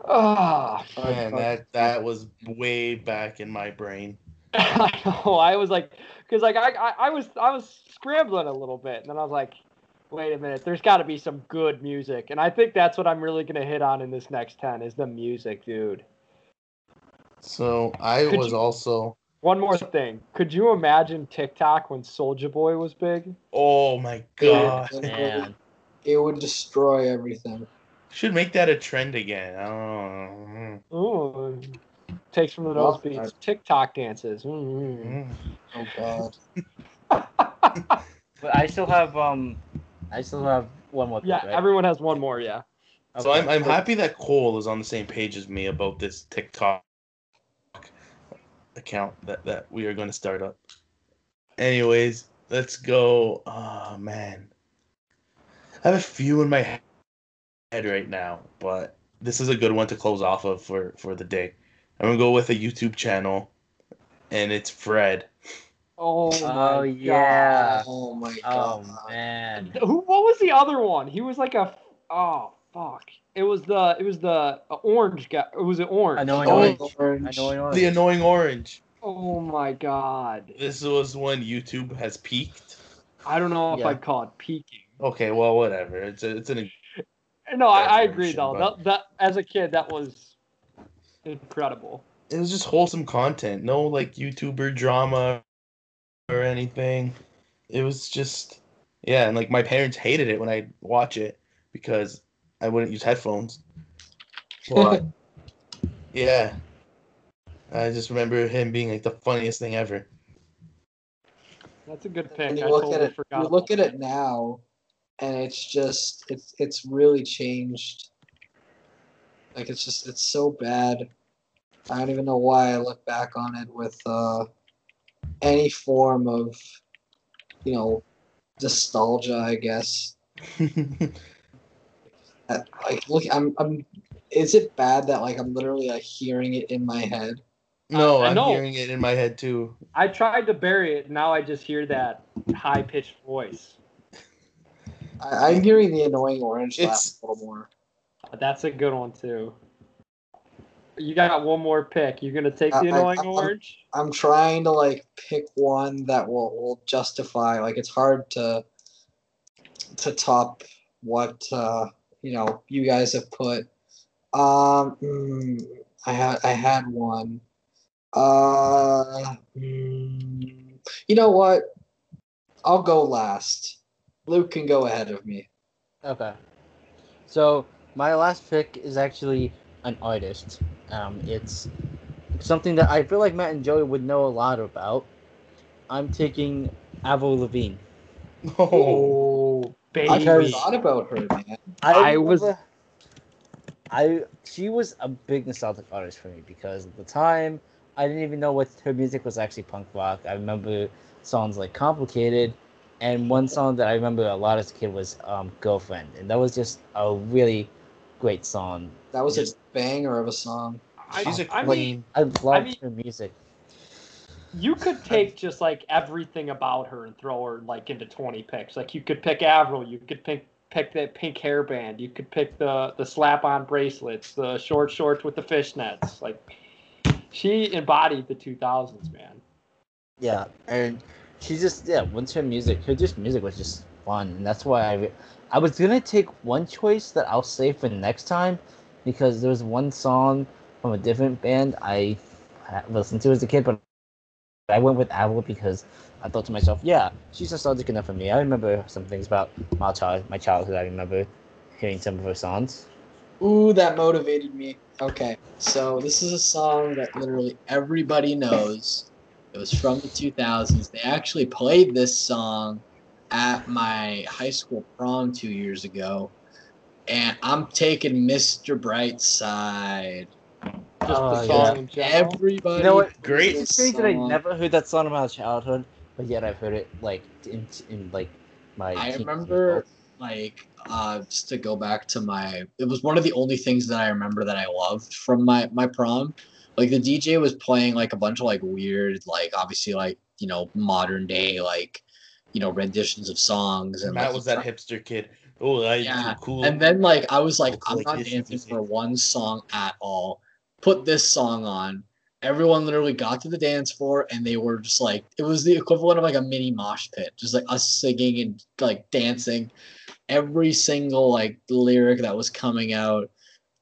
Ah,
Man, that that was way back in my brain.
I know. I was like, because like I, I I was I was scrambling a little bit, and then I was like, wait a minute, there's got to be some good music, and I think that's what I'm really gonna hit on in this next ten is the music, dude.
So I
Could
was
you-
also.
One more thing, could you imagine TikTok when Soldier Boy was big?
Oh my god!
It,
man.
it would destroy everything.
Should make that a trend again. I don't know.
Ooh, takes from the
Well,
nose beats. TikTok dances. Mm.
Mm.
Oh God.
But I still have um, I still have one more. pick,
Yeah,
right?
everyone has one more. Yeah.
So I'm I'm happy that Cole is on the same page as me about this TikTok account that that we are going to start up. Anyways, let's go. Oh man, I have a few in my he- head right now, but this is a good one to close off of for for the day. I'm gonna go with a YouTube channel, and it's Fred.
Oh
Oh
my
yeah.
Oh my
Oh
God.
man.
Who? What was the other one? He was like a. Oh fuck! It was the. It was the uh, orange guy. It was an orange.
Annoying
Oh,
orange.
Orange.
Annoying orange.
The annoying orange.
Oh my god!
This was when YouTube has peaked.
I don't know if
Yeah.
I'd call it peaking.
Okay, well, whatever. It's a, it's an
No, I, I agree though.
but-
That, that as a kid, that was incredible.
it was just wholesome content. No like YouTuber drama or anything. It was just yeah, and like my parents hated it when I watch it because I wouldn't use headphones. But yeah. I just remember him being like the funniest thing ever.
That's a good pick.
When
I
you look
totally
at it,
forgot.
you look at it now, and it's just it's it's really changed. Like it's just it's so bad. I don't even know why I look back on it with uh, any form of, you know, nostalgia. I guess. Like, look, I'm I'm. Is it bad that like I'm literally like hearing it in my head?
no,
I
I'm
know.
hearing it in my head too.
I tried to bury it. Now I just hear that high pitched voice.
I, I'm hearing the annoying orange laugh
It's-
a little more.
That's a good one too. You got one more pick. You're gonna take the
I- I-
annoying
I'm-
orange?
I'm trying to like pick one that will, will justify like it's hard to to top what uh you know you guys have put. Um mm, I had I had one. Uh mm, you know what? I'll go last. Luke can go ahead of me.
Okay. So my last pick is actually an artist. Um, it's something that I feel like Matt and Joey would know a lot about. I'm taking Avril Lavigne.
Oh,
baby.
I
Because-
forgot about her, man.
I was-
remember- I she was a big nostalgic artist for me because at the time I didn't even know what her music was actually punk rock. I remember songs like "Complicated," and one song that I remember a lot as a kid was um, "Girlfriend," and that was just a really great song.
That was a banger of a song.
I,
she's a
I mean,
queen.
I loved
mean-
her music.
you could take just like everything about her and throw her like into 20 picks. Like you could pick Avril, you could pick pick that pink hairband, you could pick the the slap on bracelets, the short shorts with the fishnets. Like she embodied the 2000s, man.
Yeah, and she just yeah, once her music, her just music was just fun, and that's why I, I was gonna take one choice that I'll save for next time, because there was one song from a different band I listened to as a kid, but I went with Avril because I thought to myself, yeah, she's nostalgic enough for me. I remember some things about my child, my childhood. I remember hearing some of her songs.
Ooh, that motivated me. Okay, so this is a song that literally everybody knows. It was from the 2000s. They actually played this song at my high school prom two years ago. And I'm taking Mr. Brightside.
Just
Oh,
the
yeah.
song in general.
Everybody.
You know what?
Great
knows
It's
this
strange that I never heard that song in my childhood, but yet I've heard it like in, in like my.
I remember
adults.
like uh just to go back to my it was one of the only things that I remember that I loved from my my prom. Like the DJ was playing like a bunch of like weird like obviously like you know modern day like you know renditions of songs and
Matt
like,
was that hipster kid. Oh, that
Yeah,
cool.
and then like I was like
Look
I'm
like
not dancing for one song at all. Put this song on. Everyone literally got to the dance floor and they were just like it was the equivalent of like a mini mosh pit, just like us singing and like dancing. Every single like lyric that was coming out,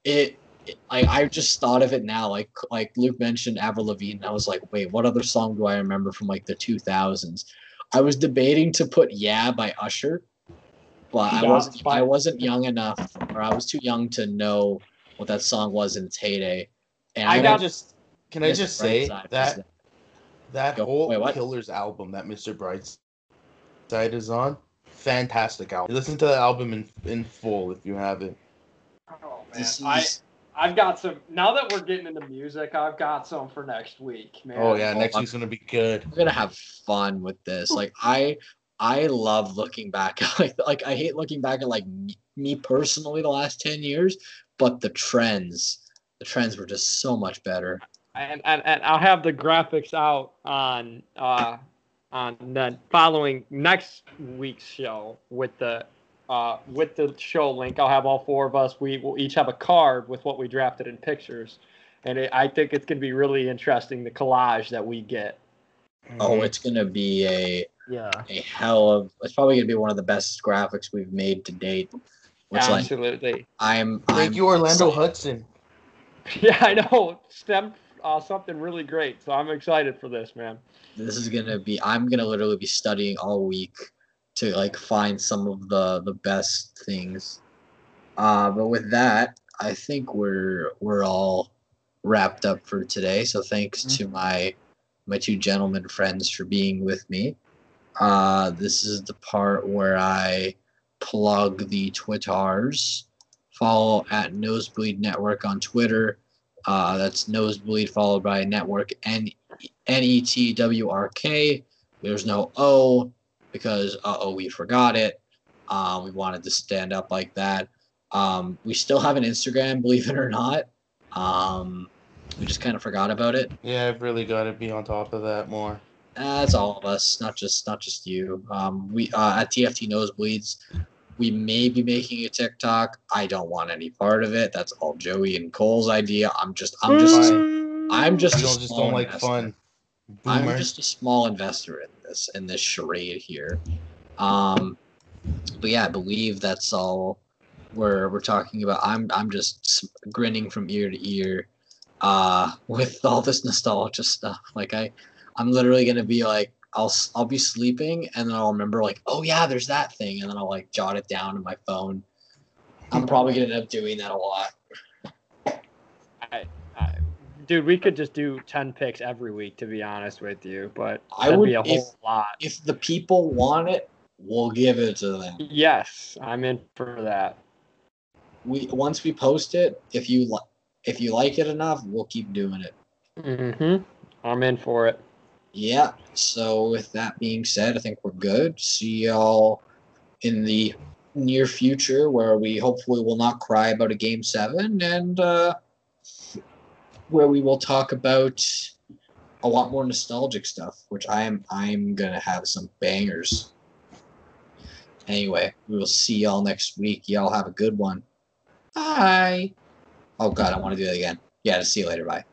it, it I I just thought of it now. Like like Luke mentioned Avril Lavigne. And I was like, wait, what other song do I remember from like the two thousands? I was debating to put "Yeah" by Usher, but I wasn't
it's.
I wasn't young enough, or I was too young to know what that song was in its heyday. And
I
can
I
I
got-
just can I just say
Brightside
that that
Go-
whole
wait.
Killers album that Mr. Brightside is on, fantastic album. Listen to the album in in full if you haven't.
Oh man,
this
I
is-
I've got some. Now that we're getting into music, I've got some for next week, man.
Oh yeah,
Oh,
next
I'm-
week's gonna be good.
we're gonna have fun with this. Like I I love looking back. Like like I hate looking back at like me, me personally the last ten years, but the trends, the trends were just so much better.
and, and and I'll have the graphics out on uh on the following next week's show with the uh with the show link. I'll have all four of us. We will each have a card with what we drafted in pictures, and it, I think it's gonna be really interesting the collage that we get.
Oh,
Mhm.
it's gonna be a
Yeah.
a hell of. It's probably gonna be one of the best graphics we've made to date. Which like
Absolutely.
I'm I'm
Thank you, Orlando
excited.
Hudson.
Yeah, I know. Stem uh, something really great. So I'm excited for this, man.
this is gonna be i'm gonna literally be studying all week to like find some of the the best things. Uh but with that i think we're we're all wrapped up for today. So thanks to my my two gentlemen friends for being with me. Uh this is the part where i plug the twitters. Follow at nosebleed network on twitter. Uh, that's nosebleed followed by network N N E T W R K. There's no O because uh oh we forgot it. Uh, we wanted to stand up like that. Um, we still have an Instagram, believe it or not. Um, we just kind of forgot about it.
Yeah, I've really got to be on top of that more.
That's all of us, not just not just you. Um, we uh, at TFT Nosebleeds, we may be making a TikTok. I don't want any part of it. That's all Joey and Cole's idea. I'm just I'm just I'm just
I just
small
don't like
investor.
fun.
I'm just a small investor in this in this charade here. Um, but yeah, I believe that's all we're we're talking about. I'm I'm just grinning from ear to ear, uh, with all this nostalgia stuff. Like I, I'm literally gonna be like, I'll I'll be sleeping and then I'll remember like, oh yeah, there's that thing, and then I'll like jot it down in my phone. I'm probably gonna end up doing that a lot.
Dude, we could just do ten picks every week, to be honest with you. But
I
that'd be a
if-
whole lot.
if the people want it, we'll give it to them.
Yes, I'm in for that.
We once we post it, if you like, if you like it enough, we'll keep doing it.
Mm-hmm. I'm in for it.
Yeah. So with that being said, I think we're good. See y'all in the near future, where we hopefully will not cry about a game seven, and uh, where we will talk about a lot more nostalgic stuff, which I'm I'm gonna have some bangers. Anyway, we will see y'all next week. Y'all have a good one. Bye. Oh god, I want to do that again. Yeah, see you later. Bye.